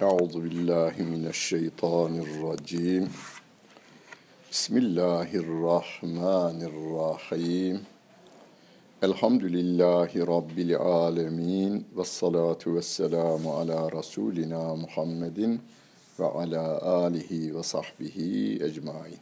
Euzu billahi mineşşeytanirracim. Bismillahirrahmanirrahim. Elhamdülillahi Rabbil alemin. Ve salatu ve selamu ala Resulina Muhammedin ve ala alihi ve sahbihi ecmain.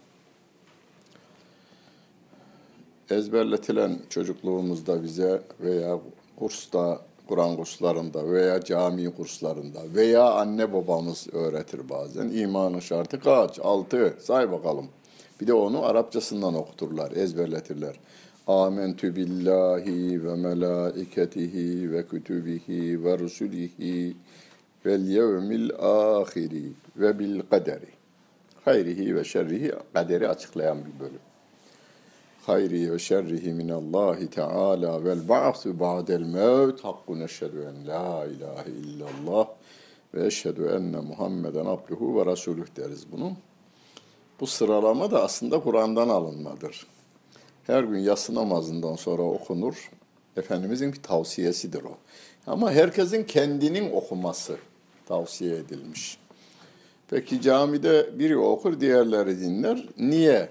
Ezberletilen çocukluğumuzda bize veya kursta Kur'an kurslarında veya cami kurslarında veya anne babamız öğretir bazen. İmanın şartı kaç? Altı. Say bakalım. Bir de onu Arapçasından okuturlar, ezberletirler. Amentü billahi ve melaiketihi ve kütübihi ve rusulihi vel yevmil ahiri ve bil kaderi. Hayrihi ve şerrihi kaderi açıklayan bir bölüm hayri ve şerrihi minallahi teala vel ba'su ba'del mevt hakkun eşhedü en la ilahe illallah ve eşhedü enne Muhammeden abduhu ve resuluh deriz bunu. Bu sıralama da aslında Kur'an'dan alınmadır. Her gün yatsı namazından sonra okunur. Efendimizin bir tavsiyesidir o. Ama herkesin kendinin okuması tavsiye edilmiş. Peki camide biri okur, diğerleri dinler. Niye?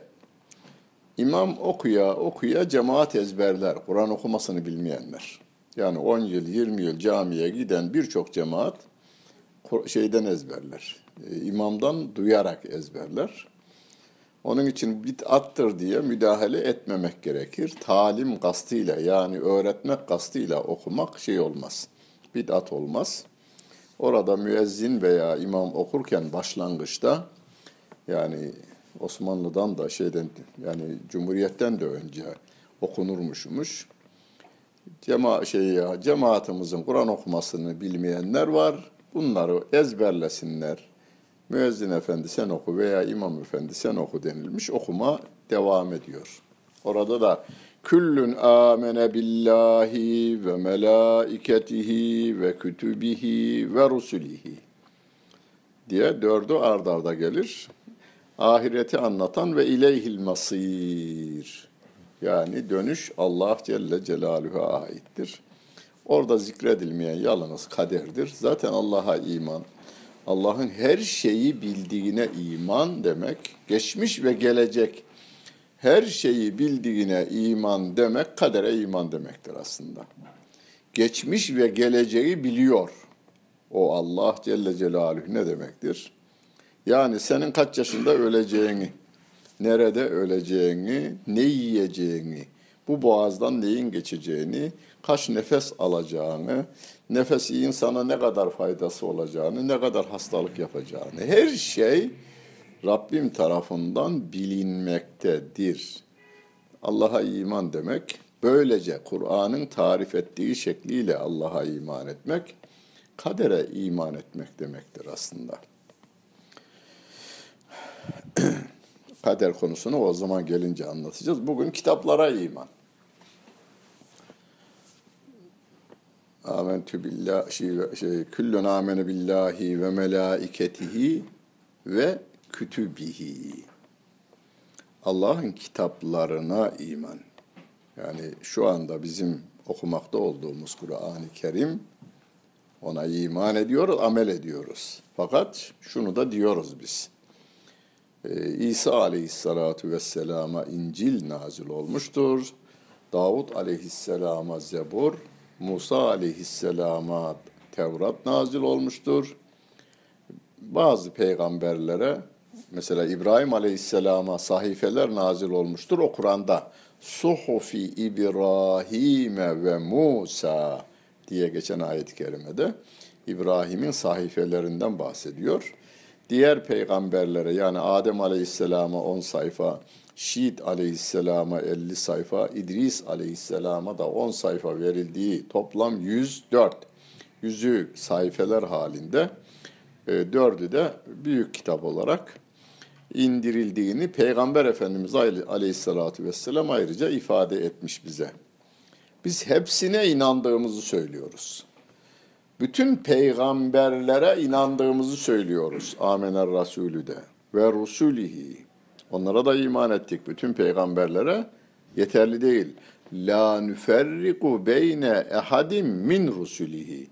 İmam okuya okuya cemaat ezberler. Kur'an okumasını bilmeyenler. Yani 10 yıl, 20 yıl camiye giden birçok cemaat şeyden ezberler. E, imamdan duyarak ezberler. Onun için bid'attır diye müdahale etmemek gerekir. Talim kastıyla yani öğretmek kastıyla okumak şey olmaz. Bid'at olmaz. Orada müezzin veya imam okurken başlangıçta yani Osmanlı'dan da şeyden yani Cumhuriyet'ten de önce okunurmuşmuş. Cema şey ya cemaatimizin Kur'an okumasını bilmeyenler var. Bunları ezberlesinler. Müezzin efendi sen oku veya imam efendi sen oku denilmiş. Okuma devam ediyor. Orada da küllün amene billahi ve melaiketihi ve kütübihi ve rusulihi diye dördü ard arda gelir ahireti anlatan ve ileyhil masir. Yani dönüş Allah Celle Celaluhu'ya aittir. Orada zikredilmeyen yalnız kaderdir. Zaten Allah'a iman, Allah'ın her şeyi bildiğine iman demek, geçmiş ve gelecek her şeyi bildiğine iman demek, kadere iman demektir aslında. Geçmiş ve geleceği biliyor. O Allah Celle Celaluhu ne demektir? Yani senin kaç yaşında öleceğini, nerede öleceğini, ne yiyeceğini, bu boğazdan neyin geçeceğini, kaç nefes alacağını, nefes insana ne kadar faydası olacağını, ne kadar hastalık yapacağını, her şey Rabbim tarafından bilinmektedir. Allah'a iman demek, böylece Kur'an'ın tarif ettiği şekliyle Allah'a iman etmek, kadere iman etmek demektir aslında. kader konusunu o zaman gelince anlatacağız. Bugün kitaplara iman. Amentü billah şey, şey küllün amene billahi ve melaiketihi ve kütübihi. Allah'ın kitaplarına iman. Yani şu anda bizim okumakta olduğumuz Kur'an-ı Kerim ona iman ediyoruz, amel ediyoruz. Fakat şunu da diyoruz biz. Ee, İsa aleyhissalatu vesselama İncil nazil olmuştur. Davud aleyhisselama Zebur, Musa aleyhisselama Tevrat nazil olmuştur. Bazı peygamberlere mesela İbrahim aleyhisselama sahifeler nazil olmuştur o Kur'an'da. Suhufi İbrahim'e ve Musa diye geçen ayet-i kerimede İbrahim'in sahifelerinden bahsediyor diğer peygamberlere yani Adem Aleyhisselam'a 10 sayfa, Şiit Aleyhisselam'a 50 sayfa, İdris Aleyhisselam'a da 10 sayfa verildiği toplam 104 yüzü sayfeler halinde e, dördü de büyük kitap olarak indirildiğini Peygamber Efendimiz Aleyhisselatü Vesselam ayrıca ifade etmiş bize. Biz hepsine inandığımızı söylüyoruz bütün peygamberlere inandığımızı söylüyoruz. Amener Rasulü de ve Rusulihi. Onlara da iman ettik. Bütün peygamberlere yeterli değil. La nüferriku beyne ehadim min rusulihi.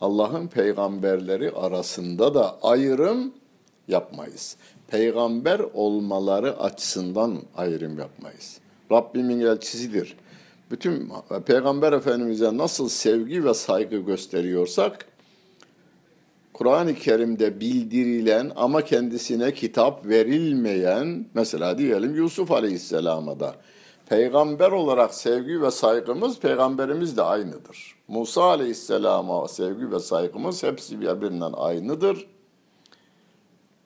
Allah'ın peygamberleri arasında da ayrım yapmayız. Peygamber olmaları açısından ayrım yapmayız. Rabbimin elçisidir. Bütün Peygamber Efendimiz'e nasıl sevgi ve saygı gösteriyorsak, Kur'an-ı Kerim'de bildirilen ama kendisine kitap verilmeyen, mesela diyelim Yusuf Aleyhisselam'a da peygamber olarak sevgi ve saygımız peygamberimizle aynıdır. Musa Aleyhisselam'a sevgi ve saygımız hepsi birbirinden aynıdır.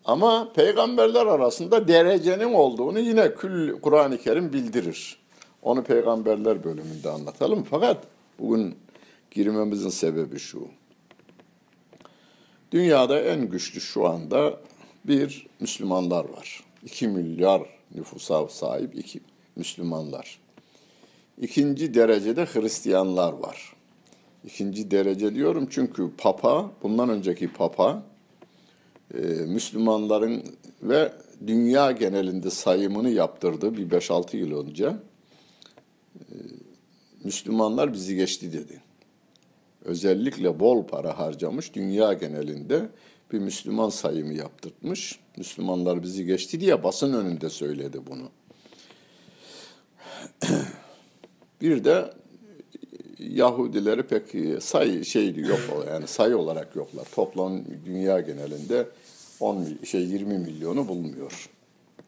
Ama peygamberler arasında derecenin olduğunu yine Kur'an-ı Kerim bildirir. Onu peygamberler bölümünde anlatalım. Fakat bugün girmemizin sebebi şu. Dünyada en güçlü şu anda bir Müslümanlar var. 2 milyar nüfusa sahip iki Müslümanlar. İkinci derecede Hristiyanlar var. İkinci derece diyorum çünkü Papa, bundan önceki Papa, e, Müslümanların ve dünya genelinde sayımını yaptırdı bir 5-6 yıl önce. Müslümanlar bizi geçti dedi. Özellikle bol para harcamış dünya genelinde bir Müslüman sayımı yaptırtmış. Müslümanlar bizi geçti diye basın önünde söyledi bunu. Bir de Yahudileri pek say şeydi yok yani sayı olarak yoklar. Toplam dünya genelinde 10 şey 20 milyonu bulmuyor.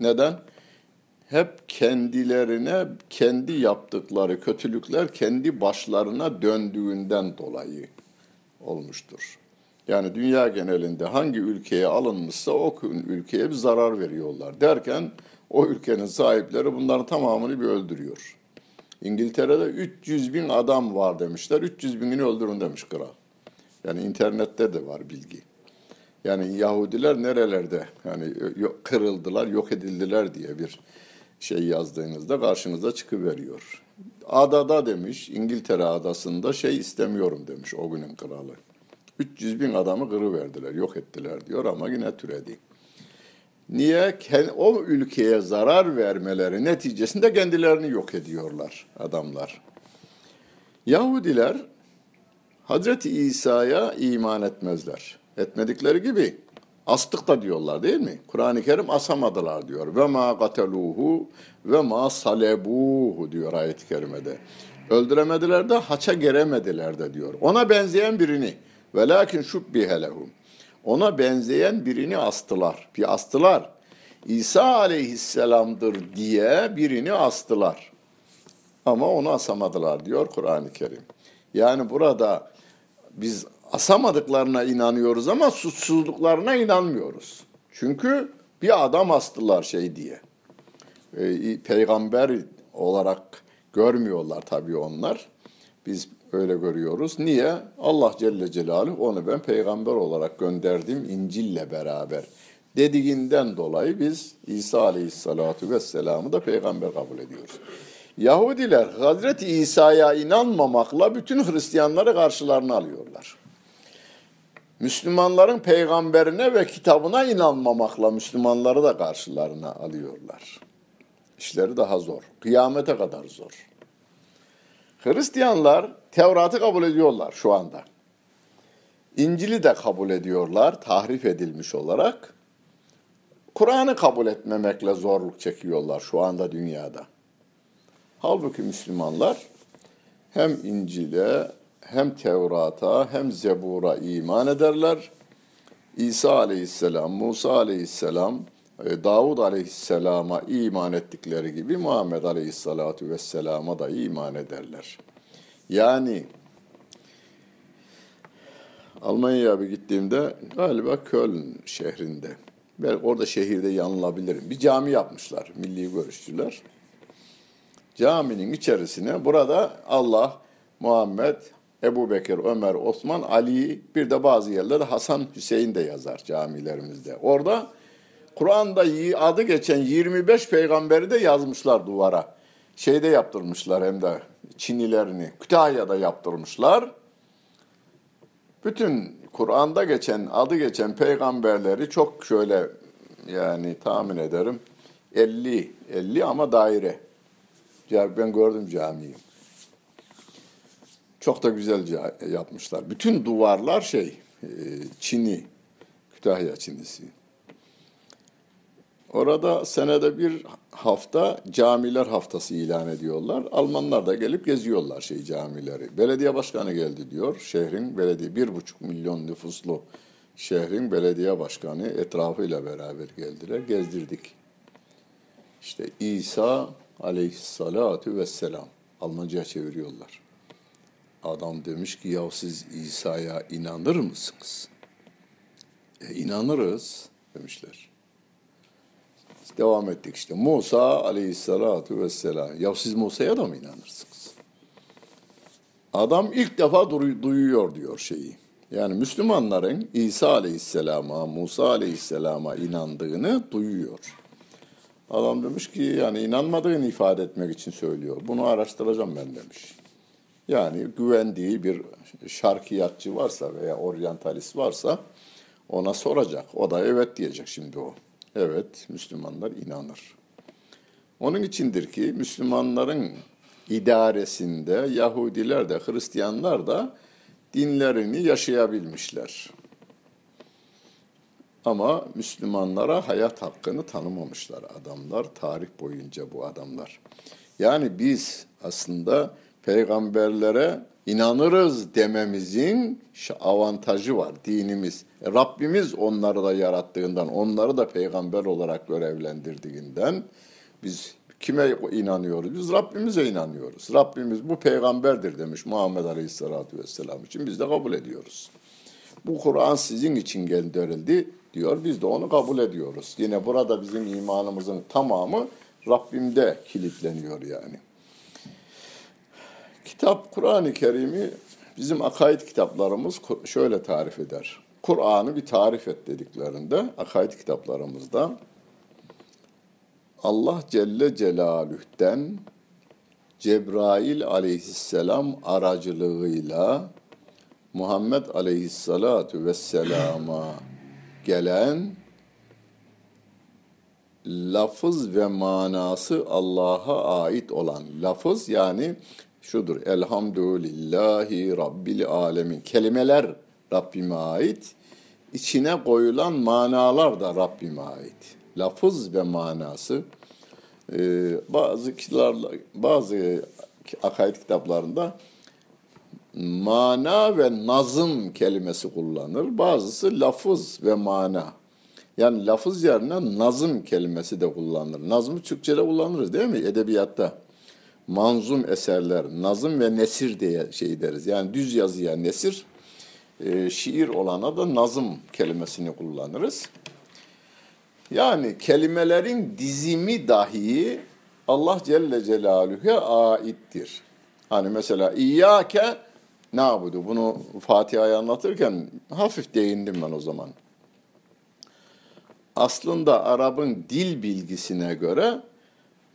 Neden? Hep kendilerine kendi yaptıkları kötülükler kendi başlarına döndüğünden dolayı olmuştur. Yani dünya genelinde hangi ülkeye alınmışsa o ülkeye bir zarar veriyorlar derken o ülkenin sahipleri bunların tamamını bir öldürüyor. İngiltere'de 300 bin adam var demişler. 300 binini öldürün demiş kral. Yani internette de var bilgi. Yani Yahudiler nerelerde yani kırıldılar, yok edildiler diye bir şey yazdığınızda karşınıza çıkıveriyor. Adada demiş, İngiltere adasında şey istemiyorum demiş o günün kralı. 300 bin adamı kırıverdiler, yok ettiler diyor ama yine türedi. Niye? O ülkeye zarar vermeleri neticesinde kendilerini yok ediyorlar adamlar. Yahudiler Hazreti İsa'ya iman etmezler. Etmedikleri gibi astık da diyorlar değil mi? Kur'an-ı Kerim asamadılar diyor. Ve ma kateluhu ve ma salebuhu diyor ayet-i kerimede. Öldüremediler de haça geremediler de diyor. Ona benzeyen birini. Ve lakin şubbihe lehum. Ona benzeyen birini astılar. Bir astılar. İsa aleyhisselamdır diye birini astılar. Ama onu asamadılar diyor Kur'an-ı Kerim. Yani burada biz asamadıklarına inanıyoruz ama suçsuzluklarına inanmıyoruz. Çünkü bir adam astılar şey diye. Ee, peygamber olarak görmüyorlar tabii onlar. Biz öyle görüyoruz. Niye? Allah Celle Celaluhu onu ben peygamber olarak gönderdim İncil'le beraber dediğinden dolayı biz İsa Aleyhisselatü Vesselam'ı da peygamber kabul ediyoruz. Yahudiler Hazreti İsa'ya inanmamakla bütün Hristiyanları karşılarına alıyorlar. Müslümanların peygamberine ve kitabına inanmamakla Müslümanları da karşılarına alıyorlar. İşleri daha zor. Kıyamete kadar zor. Hristiyanlar Tevrat'ı kabul ediyorlar şu anda. İncil'i de kabul ediyorlar tahrif edilmiş olarak. Kur'an'ı kabul etmemekle zorluk çekiyorlar şu anda dünyada. Halbuki Müslümanlar hem İncil'e hem Tevrat'a hem Zebur'a iman ederler. İsa aleyhisselam, Musa aleyhisselam, Davud aleyhisselama iman ettikleri gibi Muhammed aleyhissalatu vesselama da iman ederler. Yani Almanya'ya bir gittiğimde galiba Köln şehrinde. Ben orada şehirde yanılabilirim. Bir cami yapmışlar, milli görüşçüler. Caminin içerisine burada Allah, Muhammed, Ebu Bekir, Ömer, Osman, Ali, bir de bazı yerlerde Hasan, Hüseyin de yazar camilerimizde. Orada Kur'an'da adı geçen 25 peygamberi de yazmışlar duvara. Şeyde yaptırmışlar hem de Çinilerini Kütahya'da yaptırmışlar. Bütün Kur'an'da geçen, adı geçen peygamberleri çok şöyle yani tahmin ederim 50, 50 ama daire. Ben gördüm camiyi. Çok da güzelce yapmışlar. Bütün duvarlar şey, e, Çini, Kütahya Çinisi. Orada senede bir hafta camiler haftası ilan ediyorlar. Almanlar da gelip geziyorlar şey camileri. Belediye başkanı geldi diyor. Şehrin belediye bir buçuk milyon nüfuslu şehrin belediye başkanı etrafıyla beraber geldiler. Gezdirdik. İşte İsa aleyhissalatu vesselam. Almanca'ya çeviriyorlar. Adam demiş ki ya siz İsa'ya inanır mısınız? E, inanırız demişler. Devam ettik işte. Musa aleyhissalatu vesselam. Ya siz Musa'ya da mı inanırsınız? Adam ilk defa duyuyor diyor şeyi. Yani Müslümanların İsa aleyhisselama, Musa aleyhisselama inandığını duyuyor. Adam demiş ki yani inanmadığını ifade etmek için söylüyor. Bunu araştıracağım ben demiş. Yani güvendiği bir şarkiyatçı varsa veya oryantalist varsa ona soracak. O da evet diyecek şimdi o. Evet, Müslümanlar inanır. Onun içindir ki Müslümanların idaresinde Yahudiler de Hristiyanlar da dinlerini yaşayabilmişler. Ama Müslümanlara hayat hakkını tanımamışlar adamlar, tarih boyunca bu adamlar. Yani biz aslında peygamberlere inanırız dememizin avantajı var dinimiz. E, Rabbimiz onları da yarattığından, onları da peygamber olarak görevlendirdiğinden biz kime inanıyoruz? Biz Rabbimize inanıyoruz. Rabbimiz bu peygamberdir demiş Muhammed Aleyhisselatü Vesselam için biz de kabul ediyoruz. Bu Kur'an sizin için gönderildi diyor. Biz de onu kabul ediyoruz. Yine burada bizim imanımızın tamamı Rabbimde kilitleniyor yani. Kitap Kur'an-ı Kerim'i bizim akaid kitaplarımız şöyle tarif eder. Kur'an'ı bir tarif et dediklerinde akaid kitaplarımızda Allah Celle Celaluh'ten Cebrail aleyhisselam aracılığıyla Muhammed aleyhissalatu vesselama gelen lafız ve manası Allah'a ait olan lafız yani şudur. Elhamdülillahi Rabbil Alemin. Kelimeler Rabbime ait. İçine koyulan manalar da Rabbime ait. Lafız ve manası. Ee, bazı kitaplar, bazı akaid kitaplarında mana ve nazım kelimesi kullanır. Bazısı lafız ve mana. Yani lafız yerine nazım kelimesi de kullanılır. Nazımı Türkçe'de kullanırız değil mi? Edebiyatta manzum eserler, nazım ve nesir diye şey deriz. Yani düz yazıya nesir, e, şiir olana da nazım kelimesini kullanırız. Yani kelimelerin dizimi dahi Allah Celle Celaluhu'ya aittir. Hani mesela İyyâke nabudu. Bunu Fatiha'yı anlatırken hafif değindim ben o zaman. Aslında Arap'ın dil bilgisine göre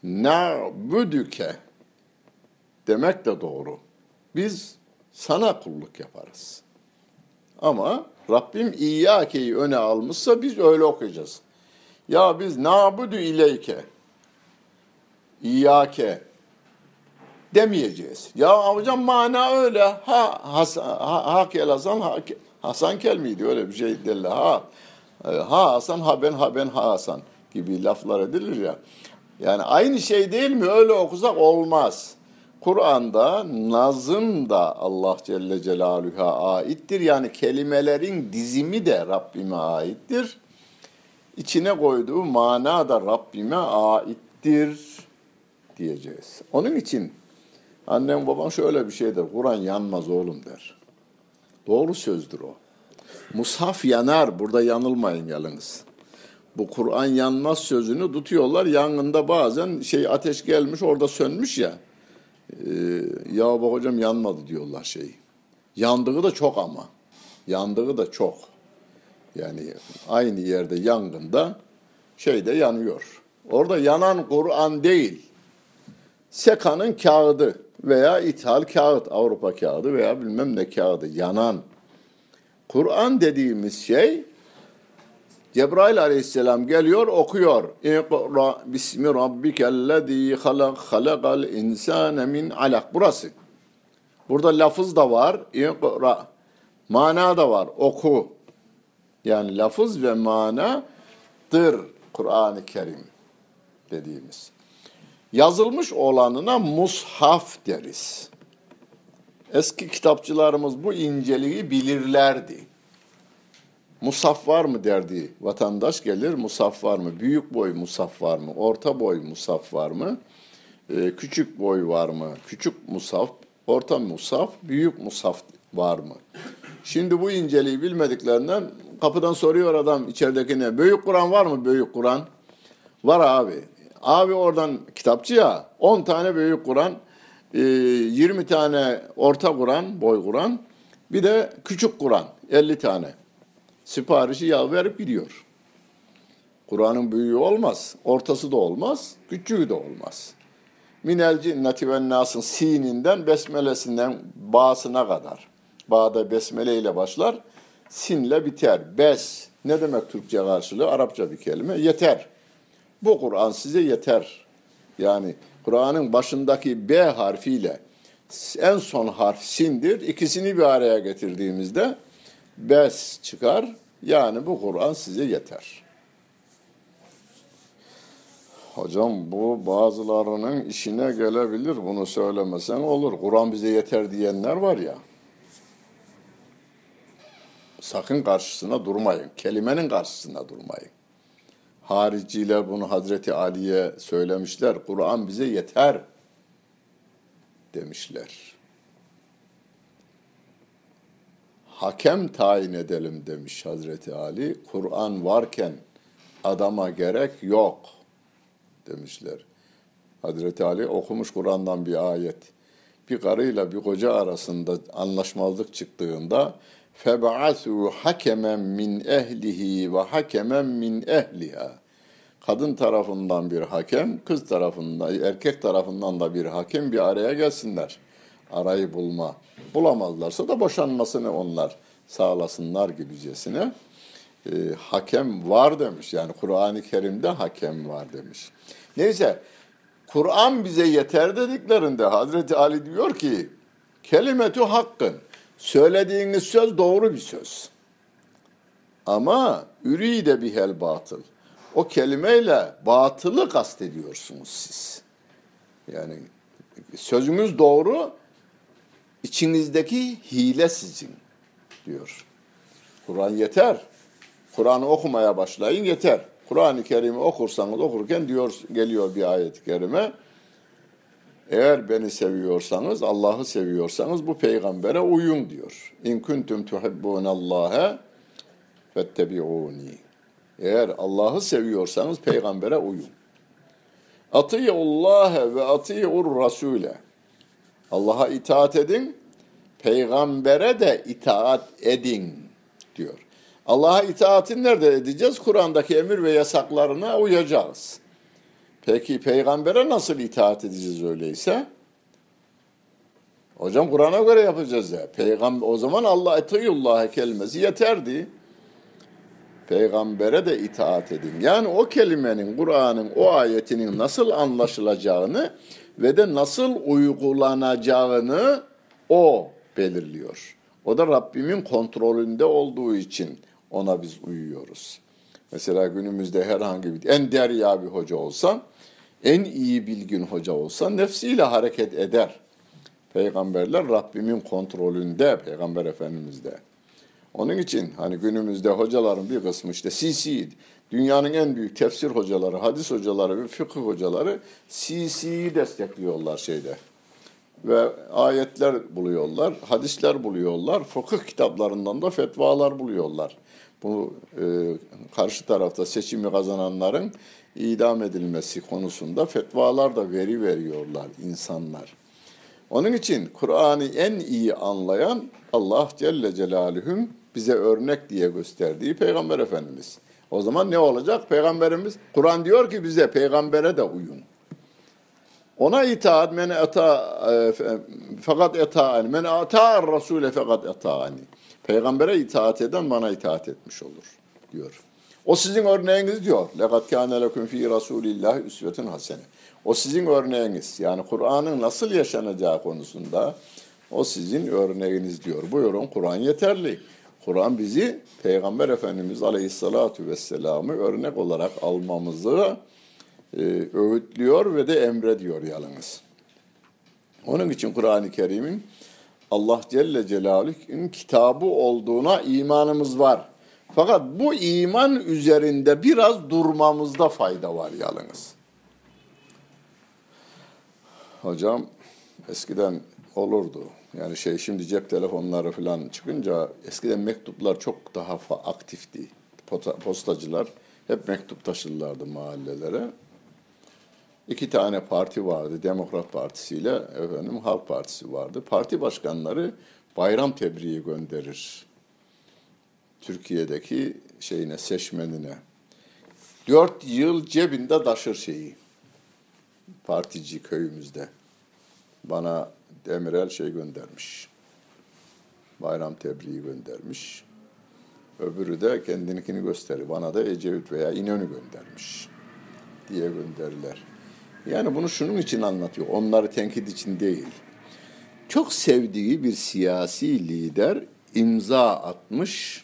na'buduke demek de doğru. Biz sana kulluk yaparız. Ama Rabbim İyyâke'yi öne almışsa biz öyle okuyacağız. Ya biz nabudu ileyke İyyâke demeyeceğiz. Ya hocam mana öyle. Ha, Hasan, ha, ha kel Hasan, ha, Hasan kel miydi? Öyle bir şey derler. Ha, ha Hasan, ha ben, ha ben, ha Hasan gibi laflar edilir ya. Yani aynı şey değil mi? Öyle okusak olmaz. Kur'an'da nazım da Allah Celle Celaluhu'ya aittir. Yani kelimelerin dizimi de Rabbime aittir. İçine koyduğu mana da Rabbime aittir diyeceğiz. Onun için annem babam şöyle bir şey der. Kur'an yanmaz oğlum der. Doğru sözdür o. Mushaf yanar. Burada yanılmayın yalnız. Bu Kur'an yanmaz sözünü tutuyorlar. Yangında bazen şey ateş gelmiş orada sönmüş ya. Ee, ya bak hocam yanmadı diyorlar şey. Yandığı da çok ama. Yandığı da çok. Yani aynı yerde yangında şey de yanıyor. Orada yanan Kur'an değil. Sekanın kağıdı veya ithal kağıt, Avrupa kağıdı veya bilmem ne kağıdı yanan. Kur'an dediğimiz şey Cebrail aleyhisselam geliyor okuyor. İkra bismi rabbikellezî halak halakal insâne min alak. Burası. Burada lafız da var. İkra. Mana da var. Oku. Yani lafız ve manadır Kur'an-ı Kerim dediğimiz. Yazılmış olanına mushaf deriz. Eski kitapçılarımız bu inceliği bilirlerdi. Musaf var mı derdi vatandaş gelir. Musaf var mı? Büyük boy musaf var mı? Orta boy musaf var mı? Ee, küçük boy var mı? Küçük musaf, orta musaf, büyük musaf var mı? Şimdi bu inceliği bilmediklerinden kapıdan soruyor adam içeridekine. Büyük Kur'an var mı? Büyük Kur'an. Var abi. Abi oradan kitapçı ya 10 tane büyük Kur'an, 20 e, tane orta Kur'an, boy Kur'an, bir de küçük Kur'an 50 tane. Siparişi yağ verip gidiyor. Kur'an'ın büyüğü olmaz, ortası da olmaz, küçüğü de olmaz. Minel cinneti ve nasın sininden besmelesinden bağısına kadar. Bağda besmele ile başlar, sinle biter. Bes ne demek Türkçe karşılığı? Arapça bir kelime. Yeter. Bu Kur'an size yeter. Yani Kur'an'ın başındaki B harfiyle en son harf sindir. İkisini bir araya getirdiğimizde bes çıkar. Yani bu Kur'an size yeter. Hocam bu bazılarının işine gelebilir. Bunu söylemesen olur. Kur'an bize yeter diyenler var ya. Sakın karşısına durmayın. Kelimenin karşısına durmayın. Hariciler bunu Hazreti Ali'ye söylemişler. Kur'an bize yeter demişler. hakem tayin edelim demiş Hazreti Ali. Kur'an varken adama gerek yok demişler. Hazreti Ali okumuş Kur'an'dan bir ayet. Bir karıyla bir koca arasında anlaşmazlık çıktığında feb'asu hakemen min ehlihi ve hakemen min ehliha. Kadın tarafından bir hakem, kız tarafından, erkek tarafından da bir hakem bir araya gelsinler.'' Arayı bulma. Bulamazlarsa da boşanmasını onlar sağlasınlar gibicesine. E, hakem var demiş. Yani Kur'an-ı Kerim'de hakem var demiş. Neyse Kur'an bize yeter dediklerinde Hazreti Ali diyor ki kelimetü hakkın. Söylediğiniz söz doğru bir söz. Ama ürü de bir hel batıl. O kelimeyle batılı kastediyorsunuz siz. Yani sözümüz doğru, içinizdeki hile sizin diyor. Kur'an yeter. Kur'an'ı okumaya başlayın yeter. Kur'an-ı Kerim'i okursanız okurken diyor geliyor bir ayet-i kerime. Eğer beni seviyorsanız, Allah'ı seviyorsanız bu peygambere uyun diyor. İn kuntum tuhibbunallaha fettebi'uni. Eğer Allah'ı seviyorsanız peygambere uyun. Ati'ullaha ve ati'ur rasule. Allah'a itaat edin, peygambere de itaat edin diyor. Allah'a itaati nerede edeceğiz? Kur'an'daki emir ve yasaklarına uyacağız. Peki peygambere nasıl itaat edeceğiz öyleyse? Hocam Kur'an'a göre yapacağız ya. Peygamber o zaman Allah etiyullah kelimesi yeterdi. Peygambere de itaat edin. Yani o kelimenin, Kur'an'ın, o ayetinin nasıl anlaşılacağını ve de nasıl uygulanacağını o belirliyor. O da Rabbimin kontrolünde olduğu için ona biz uyuyoruz. Mesela günümüzde herhangi bir en derya bir hoca olsa, en iyi bilgin hoca olsa nefsiyle hareket eder. Peygamberler Rabbimin kontrolünde, Peygamber Efendimiz'de. Onun için hani günümüzde hocaların bir kısmı işte CC, dünyanın en büyük tefsir hocaları, hadis hocaları ve fıkıh hocaları CC'yi destekliyorlar şeyde. Ve ayetler buluyorlar, hadisler buluyorlar, fıkıh kitaplarından da fetvalar buluyorlar. Bu e, karşı tarafta seçimi kazananların idam edilmesi konusunda fetvalar da veri veriyorlar insanlar. Onun için Kur'an'ı en iyi anlayan Allah Celle Celaluhu'nun bize örnek diye gösterdiği Peygamber Efendimiz. O zaman ne olacak? Peygamberimiz, Kur'an diyor ki bize peygambere de uyun. Ona itaat men ata e, fakat etaani men ata rasule fakat etaani. Peygambere itaat eden bana itaat etmiş olur diyor. O sizin örneğiniz diyor. Lekat kâne leküm fî rasûlillâhi üsvetun hasene. O sizin örneğiniz. Yani Kur'an'ın nasıl yaşanacağı konusunda O sizin örneğiniz diyor. Buyurun Kur'an yeterli. Kur'an bizi Peygamber Efendimiz Aleyhisselatü Vesselam'ı örnek olarak almamızı e, öğütlüyor ve de emrediyor yalnız. Onun için Kur'an-ı Kerim'in Allah Celle Celaluhu'nun kitabı olduğuna imanımız var. Fakat bu iman üzerinde biraz durmamızda fayda var yalnız. Hocam eskiden olurdu. Yani şey şimdi cep telefonları falan çıkınca eskiden mektuplar çok daha aktifti. Postacılar hep mektup taşırlardı mahallelere. İki tane parti vardı. Demokrat Partisi ile efendim Halk Partisi vardı. Parti başkanları bayram tebriği gönderir. Türkiye'deki şeyine, seçmenine. Dört yıl cebinde taşır şeyi. Partici köyümüzde. Bana Demirel şey göndermiş. Bayram tebriği göndermiş. Öbürü de kendininkini gösterir. Bana da Ecevit veya İnönü göndermiş diye gönderirler. Yani bunu şunun için anlatıyor. Onları tenkit için değil. Çok sevdiği bir siyasi lider imza atmış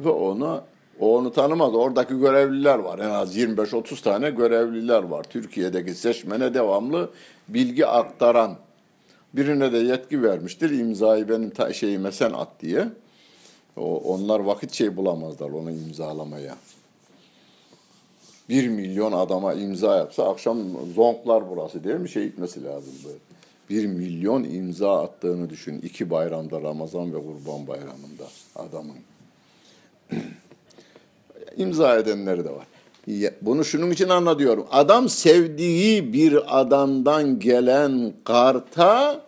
ve ona o onu tanımadı. Oradaki görevliler var. En az 25-30 tane görevliler var. Türkiye'deki seçmene devamlı bilgi aktaran. Birine de yetki vermiştir. İmzayı benim ta şeyime sen at diye. O, onlar vakit şey bulamazlar onu imzalamaya. Bir milyon adama imza yapsa akşam zonklar burası değil mi? Şey gitmesi lazım böyle. Bir milyon imza attığını düşün. iki bayramda Ramazan ve Kurban Bayramı'nda adamın. imza edenleri de var. Bunu şunun için anlatıyorum. Adam sevdiği bir adamdan gelen karta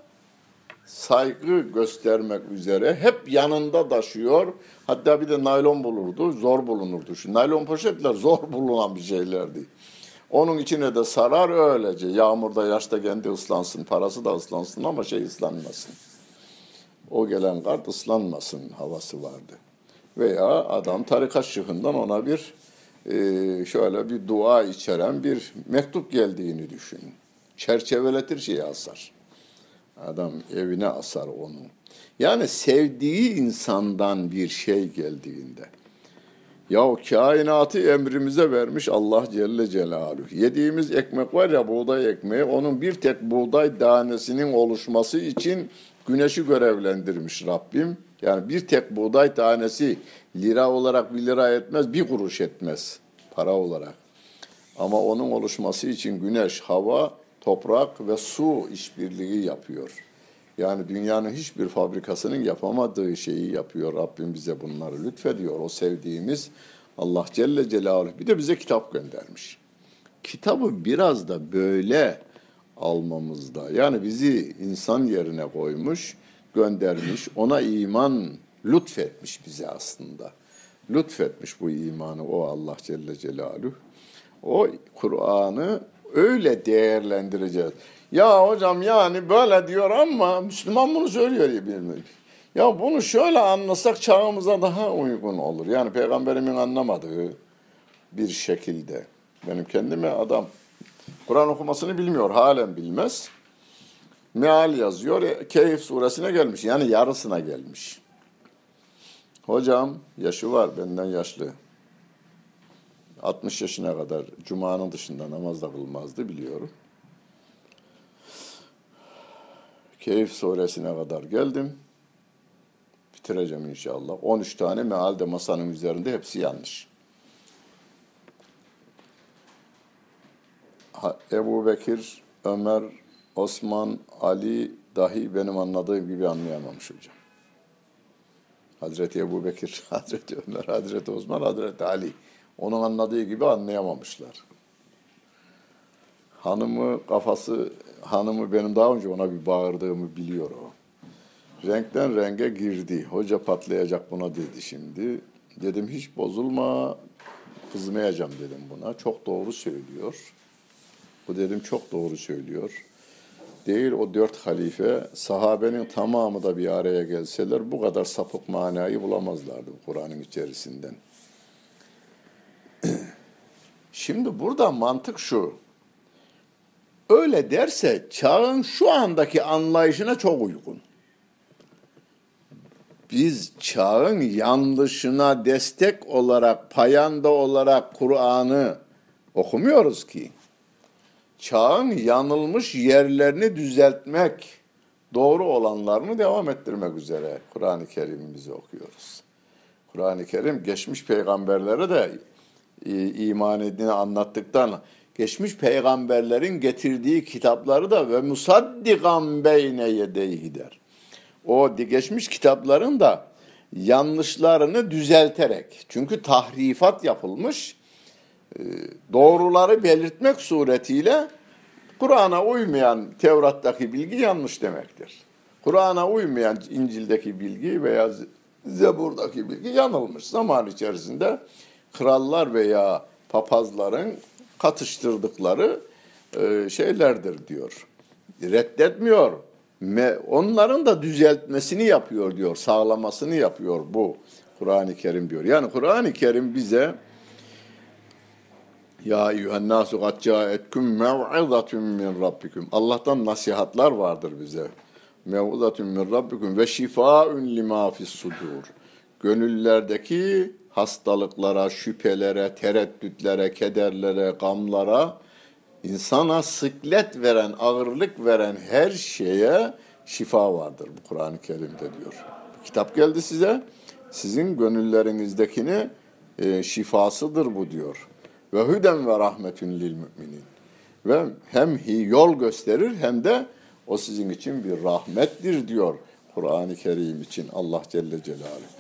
saygı göstermek üzere hep yanında taşıyor. Hatta bir de naylon bulurdu, zor bulunurdu. Şu naylon poşetler zor bulunan bir şeylerdi. Onun içine de sarar öylece. Yağmurda, yaşta kendi ıslansın, parası da ıslansın ama şey ıslanmasın. O gelen kart ıslanmasın havası vardı. Veya adam tarikat şıhından ona bir şöyle bir dua içeren bir mektup geldiğini düşün. Çerçeveletir şeyi asar. Adam evine asar onu. Yani sevdiği insandan bir şey geldiğinde. Ya kainatı emrimize vermiş Allah Celle Celaluhu. Yediğimiz ekmek var ya buğday ekmeği onun bir tek buğday tanesinin oluşması için güneşi görevlendirmiş Rabbim. Yani bir tek buğday tanesi lira olarak bir lira etmez, bir kuruş etmez para olarak. Ama onun oluşması için güneş, hava, toprak ve su işbirliği yapıyor. Yani dünyanın hiçbir fabrikasının yapamadığı şeyi yapıyor. Rabbim bize bunları lütfediyor. O sevdiğimiz Allah Celle Celaluhu bir de bize kitap göndermiş. Kitabı biraz da böyle almamızda. Yani bizi insan yerine koymuş, göndermiş, ona iman lütfetmiş bize aslında. Lütfetmiş bu imanı o Allah Celle Celaluhu. O Kur'an'ı öyle değerlendireceğiz. Ya hocam yani böyle diyor ama Müslüman bunu söylüyor diye bilmiyorum. Ya bunu şöyle anlasak çağımıza daha uygun olur. Yani peygamberimin anlamadığı bir şekilde. Benim kendime adam Kur'an okumasını bilmiyor, halen bilmez. Meal yazıyor, e, Keyif suresine gelmiş. Yani yarısına gelmiş. Hocam yaşı var, benden yaşlı. 60 yaşına kadar Cuma'nın dışında namaz da kılmazdı biliyorum. Keyif suresine kadar geldim. Bitireceğim inşallah. 13 tane meal de masanın üzerinde hepsi yanlış. Ebu Bekir, Ömer, Osman, Ali dahi benim anladığım gibi anlayamamış hocam. Hazreti Ebu Bekir, Hazreti Ömer, Hazreti Osman, Hazreti Ali. Onun anladığı gibi anlayamamışlar. Hanımı kafası, hanımı benim daha önce ona bir bağırdığımı biliyor o. Renkten renge girdi. Hoca patlayacak buna dedi şimdi. Dedim hiç bozulma, kızmayacağım dedim buna. Çok doğru söylüyor. Bu dedim çok doğru söylüyor. Değil o dört halife, sahabenin tamamı da bir araya gelseler bu kadar sapık manayı bulamazlardı Kur'an'ın içerisinden. Şimdi burada mantık şu. Öyle derse çağın şu andaki anlayışına çok uygun. biz çağın yanlışına destek olarak, payanda olarak Kur'an'ı okumuyoruz ki. Çağın yanılmış yerlerini düzeltmek, doğru olanlarını devam ettirmek üzere Kur'an-ı Kerim'imizi okuyoruz. Kur'an-ı Kerim geçmiş peygamberlere de e, iman edini anlattıktan geçmiş peygamberlerin getirdiği kitapları da ve musaddikan beyne yedeyhi der. O geçmiş kitapların da yanlışlarını düzelterek çünkü tahrifat yapılmış doğruları belirtmek suretiyle Kur'an'a uymayan Tevrat'taki bilgi yanlış demektir. Kur'an'a uymayan İncil'deki bilgi veya Zebur'daki bilgi yanılmış. Zaman içerisinde krallar veya papazların katıştırdıkları e, şeylerdir diyor. Reddetmiyor. Onların da düzeltmesini yapıyor diyor, sağlamasını yapıyor bu Kur'an-ı Kerim diyor. Yani Kur'an-ı Kerim bize ya eyyühen nasu kad caetkum mev'izatun min rabbikum. Allah'tan nasihatlar vardır bize. Mev'izatun min rabbikum ve şifaun lima sudur. Gönüllerdeki hastalıklara, şüphelere, tereddütlere, kederlere, gamlara, insana sıklet veren, ağırlık veren her şeye şifa vardır bu Kur'an-ı Kerim'de diyor. Kitap geldi size, sizin gönüllerinizdekini e, şifasıdır bu diyor. Ve hüden ve rahmetün lil müminin. Ve hem yol gösterir hem de o sizin için bir rahmettir diyor Kur'an-ı Kerim için Allah Celle Celaluhu.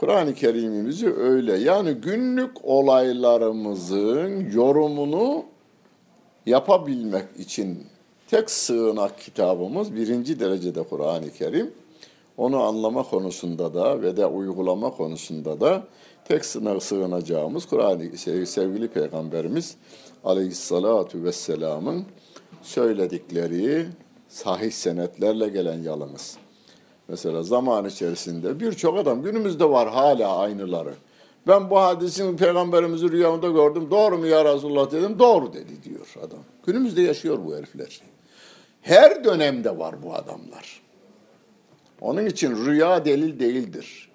Kur'an-ı Kerim'imizi öyle yani günlük olaylarımızın yorumunu yapabilmek için tek sığınak kitabımız birinci derecede Kur'an-ı Kerim. Onu anlama konusunda da ve de uygulama konusunda da tek sığınacağımız Kur'an-ı sevgili Peygamberimiz Aleyhissalatu Vesselam'ın söyledikleri sahih senetlerle gelen yalımız. Mesela zaman içerisinde birçok adam günümüzde var hala aynıları. Ben bu hadisin peygamberimizi rüyamda gördüm. Doğru mu ya Resulullah dedim. Doğru dedi diyor adam. Günümüzde yaşıyor bu herifler. Her dönemde var bu adamlar. Onun için rüya delil değildir.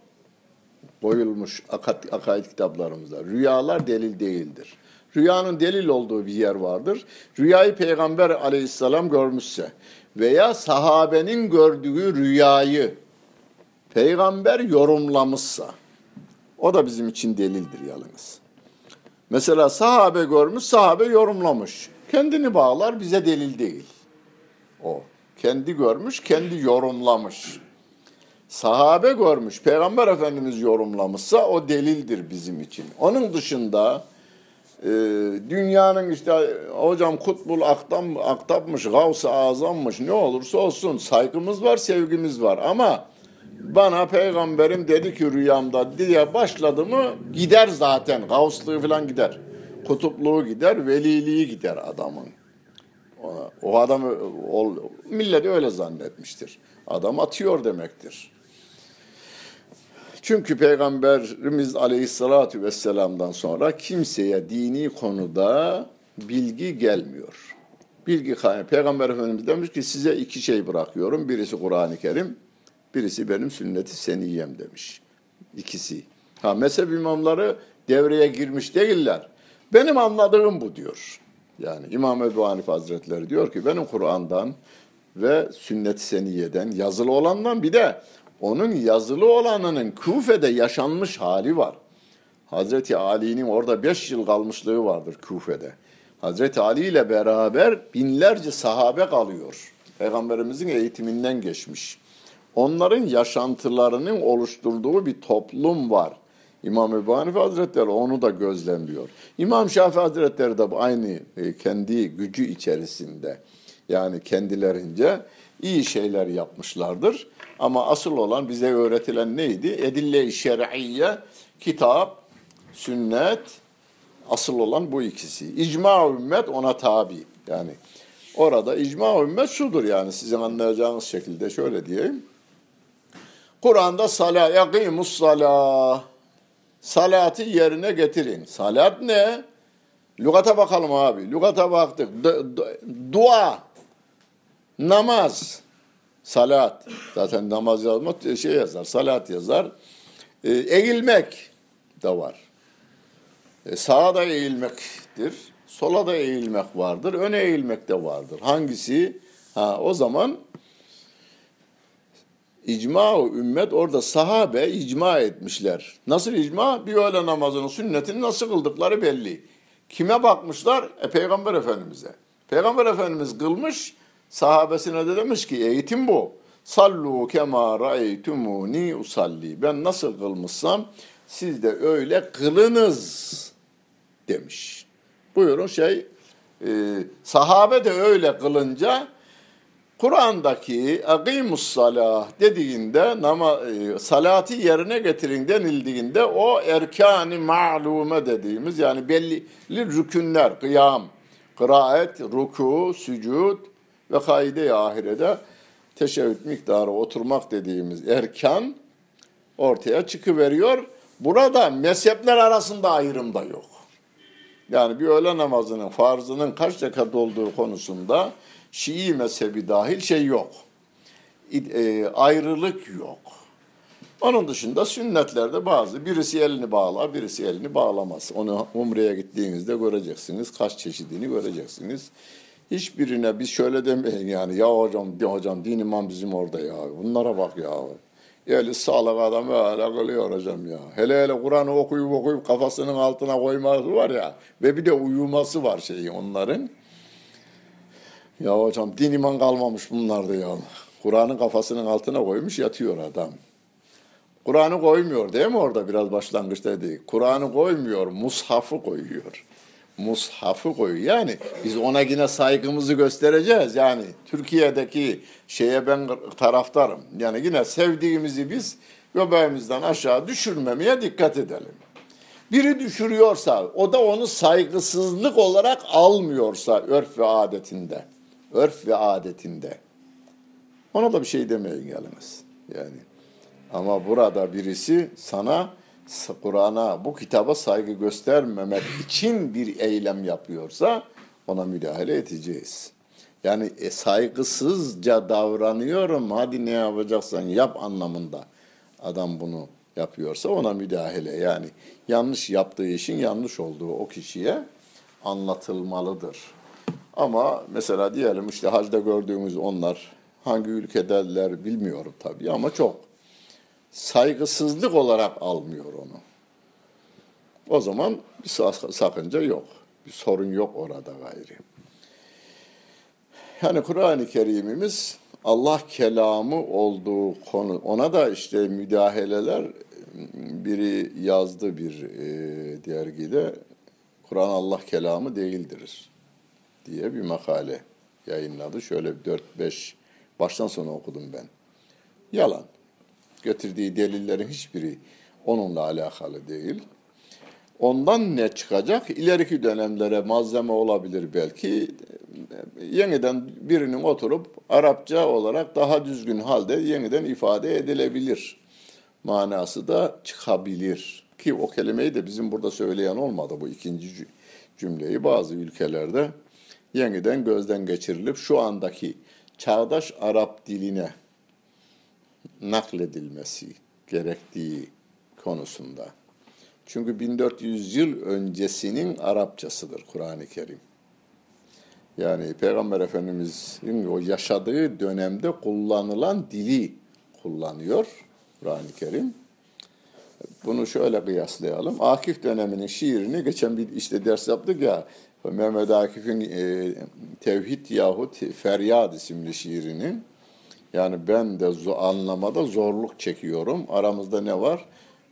Koyulmuş akaid kitaplarımızda. Rüyalar delil değildir. Rüyanın delil olduğu bir yer vardır. Rüyayı peygamber aleyhisselam görmüşse veya sahabenin gördüğü rüyayı peygamber yorumlamışsa o da bizim için delildir yalnız. Mesela sahabe görmüş, sahabe yorumlamış. Kendini bağlar bize delil değil. O kendi görmüş, kendi yorumlamış. Sahabe görmüş, Peygamber Efendimiz yorumlamışsa o delildir bizim için. Onun dışında e, dünyanın işte hocam Kutbul Aktam, Aktapmış, Gavs-ı Azammış ne olursa olsun saygımız var, sevgimiz var ama bana peygamberim dedi ki rüyamda diye başladı mı gider zaten. Gavslığı falan gider. Kutupluğu gider, veliliği gider adamın. O, adam o, millet öyle zannetmiştir. Adam atıyor demektir. Çünkü Peygamberimiz Aleyhisselatü Vesselam'dan sonra kimseye dini konuda bilgi gelmiyor. Bilgi. Peygamber Efendimiz demiş ki size iki şey bırakıyorum. Birisi Kur'an-ı Kerim, birisi benim sünneti seniyem demiş. İkisi. Ha mezhep imamları devreye girmiş değiller. Benim anladığım bu diyor. Yani İmam Ebu Hanife Hazretleri diyor ki benim Kur'an'dan ve sünnet-i seniyeden yazılı olandan bir de onun yazılı olanının Kufe'de yaşanmış hali var. Hazreti Ali'nin orada beş yıl kalmışlığı vardır Kufe'de. Hazreti Ali ile beraber binlerce sahabe kalıyor. Peygamberimizin eğitiminden geçmiş. Onların yaşantılarının oluşturduğu bir toplum var. İmam Ebu Hanife Hazretleri onu da gözlemliyor. İmam Şafii Hazretleri de aynı e, kendi gücü içerisinde yani kendilerince iyi şeyler yapmışlardır. Ama asıl olan bize öğretilen neydi? Edille-i şer'iyye, kitap, sünnet, asıl olan bu ikisi. İcma ümmet ona tabi. Yani orada icma ümmet şudur yani sizin anlayacağınız şekilde şöyle diyeyim. Kur'an'da sala yakimus sala. Salatı yerine getirin. Salat ne? Lügata bakalım abi. Lügata baktık. Du dua, namaz, Salat. Zaten namaz yazmak şey yazar, salat yazar. E, eğilmek de var. E, sağa da eğilmektir. Sola da eğilmek vardır. Öne eğilmek de vardır. Hangisi? Ha, o zaman icma ümmet orada sahabe icma etmişler. Nasıl icma? Bir öğle namazının sünnetini nasıl kıldıkları belli. Kime bakmışlar? E, Peygamber Efendimiz'e. Peygamber Efendimiz kılmış, sahabesine de demiş ki eğitim bu. Sallu kema ra'eytumuni usalli. Ben nasıl kılmışsam siz de öyle kılınız demiş. Buyurun şey e, sahabe de öyle kılınca Kur'an'daki akimus salah dediğinde nama, e, salati yerine getirin denildiğinde o erkani ma'lume dediğimiz yani belli rükünler, kıyam, kıraat, ruku, sücud ve kaide-i ahirede teşebbüt miktarı oturmak dediğimiz erkan ortaya çıkıveriyor. Burada mezhepler arasında ayrım da yok. Yani bir öğle namazının farzının kaç rekat olduğu konusunda Şii mezhebi dahil şey yok. E, ayrılık yok. Onun dışında sünnetlerde bazı birisi elini bağlar, birisi elini bağlamaz. Onu umreye gittiğinizde göreceksiniz. Kaç çeşidini göreceksiniz. Hiçbirine biz şöyle demeyin yani ya hocam, ya hocam din imam bizim orada ya. Bunlara bak ya. Eli sağlık adam öyle kılıyor hocam ya. Hele hele Kur'an'ı okuyup okuyup kafasının altına koyması var ya. Ve bir de uyuması var şeyi onların. Ya hocam din iman kalmamış bunlarda ya. Kur'an'ın kafasının altına koymuş yatıyor adam. Kur'an'ı koymuyor değil mi orada biraz başlangıçta dedi. Kur'an'ı koymuyor, mushafı koyuyor. Mushafı koyuyor. Yani biz ona yine saygımızı göstereceğiz. Yani Türkiye'deki şeye ben taraftarım. Yani yine sevdiğimizi biz göbeğimizden aşağı düşürmemeye dikkat edelim. Biri düşürüyorsa, o da onu saygısızlık olarak almıyorsa örf ve adetinde örf ve adetinde. Ona da bir şey demeyin yalnız. Yani ama burada birisi sana Kur'an'a, bu kitaba saygı göstermemek için bir eylem yapıyorsa ona müdahale edeceğiz. Yani e, saygısızca davranıyorum, hadi ne yapacaksan yap anlamında adam bunu yapıyorsa ona müdahale. Yani yanlış yaptığı işin yanlış olduğu o kişiye anlatılmalıdır. Ama mesela diyelim işte hacda gördüğümüz onlar hangi ülkedeler bilmiyorum tabii ama çok saygısızlık olarak almıyor onu. O zaman bir sakınca yok. Bir sorun yok orada gayri. Yani Kur'an-ı Kerim'imiz Allah kelamı olduğu konu ona da işte müdahaleler biri yazdı bir e, dergide Kur'an Allah kelamı değildir diye bir makale yayınladı. Şöyle 4-5 baştan sona okudum ben. Yalan. Getirdiği delillerin hiçbiri onunla alakalı değil. Ondan ne çıkacak? İleriki dönemlere malzeme olabilir belki. Yeniden birinin oturup Arapça olarak daha düzgün halde yeniden ifade edilebilir. Manası da çıkabilir. Ki o kelimeyi de bizim burada söyleyen olmadı bu ikinci cümleyi bazı ülkelerde yeniden gözden geçirilip şu andaki çağdaş Arap diline nakledilmesi gerektiği konusunda. Çünkü 1400 yıl öncesinin Arapçasıdır Kur'an-ı Kerim. Yani Peygamber Efendimiz'in o yaşadığı dönemde kullanılan dili kullanıyor Kur'an-ı Kerim. Bunu şöyle kıyaslayalım. Akif döneminin şiirini geçen bir işte ders yaptık ya Mehmet Akif'in e, Tevhid yahut Feryad isimli şiirinin yani ben de anlamada zorluk çekiyorum. Aramızda ne var?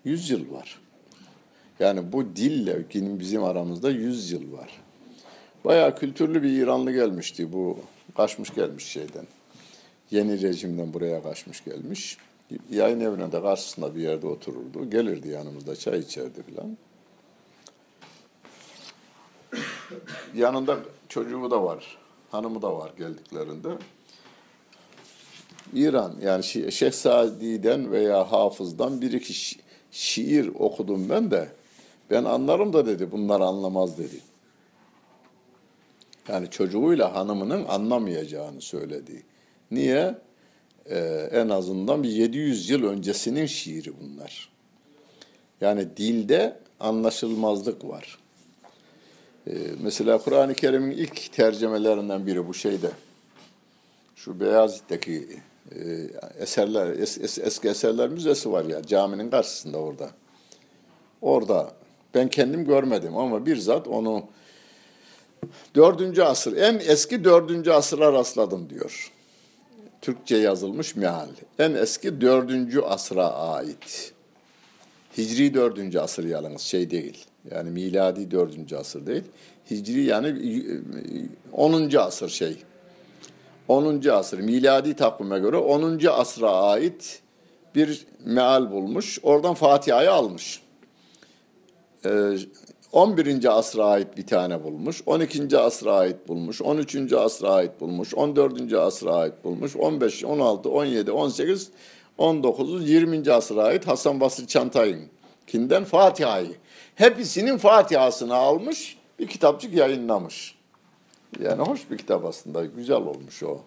Yüz yıl var. Yani bu dille bizim aramızda yüz yıl var. Bayağı kültürlü bir İranlı gelmişti bu. Kaçmış gelmiş şeyden. Yeni rejimden buraya kaçmış gelmiş. Yayın evine de karşısında bir yerde otururdu. Gelirdi yanımızda çay içerdi falan. Yanında çocuğu da var, hanımı da var geldiklerinde. İran yani Şeyh Sadi'den veya Hafız'dan bir iki şi şiir okudum ben de. Ben anlarım da dedi, bunlar anlamaz dedi. Yani çocuğuyla hanımının anlamayacağını söyledi. Niye? e, en azından bir 700 yıl öncesinin şiiri bunlar. Yani dilde anlaşılmazlık var. E, mesela Kur'an-ı Kerim'in ilk tercemelerinden biri bu şeyde. Şu Beyazıt'taki eserler, es, es, eski eserler müzesi var ya caminin karşısında orada. Orada ben kendim görmedim ama bir zat onu dördüncü asır, en eski dördüncü asıra rastladım diyor. Türkçe yazılmış meal. En eski dördüncü asra ait. Hicri dördüncü asır yalnız şey değil. Yani miladi dördüncü asır değil. Hicri yani onuncu asır şey. Onuncu asır miladi takvime göre onuncu asra ait bir meal bulmuş. Oradan Fatiha'yı almış. Ee, 11. asra ait bir tane bulmuş, 12. asra ait bulmuş, 13. asra ait bulmuş, 14. asra ait bulmuş, 15, 16, 17, 18, 19, 20. asra ait Hasan Basri Çantay'ın kinden Fatiha'yı. Hepsinin Fatiha'sını almış, bir kitapçık yayınlamış. Yani hoş bir kitap aslında, güzel olmuş o.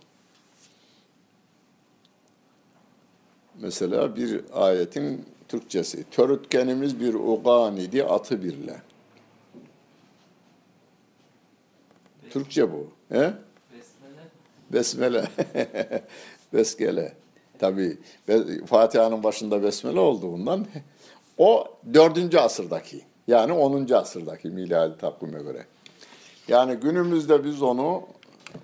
Mesela bir ayetin Türkçesi. Törütkenimiz bir ugan idi atı birle. Türkçe bu. He? Besmele. Besmele. Beskele. Tabii Fatiha'nın başında besmele olduğundan o dördüncü asırdaki yani onuncu asırdaki miladi takvime göre. Yani günümüzde biz onu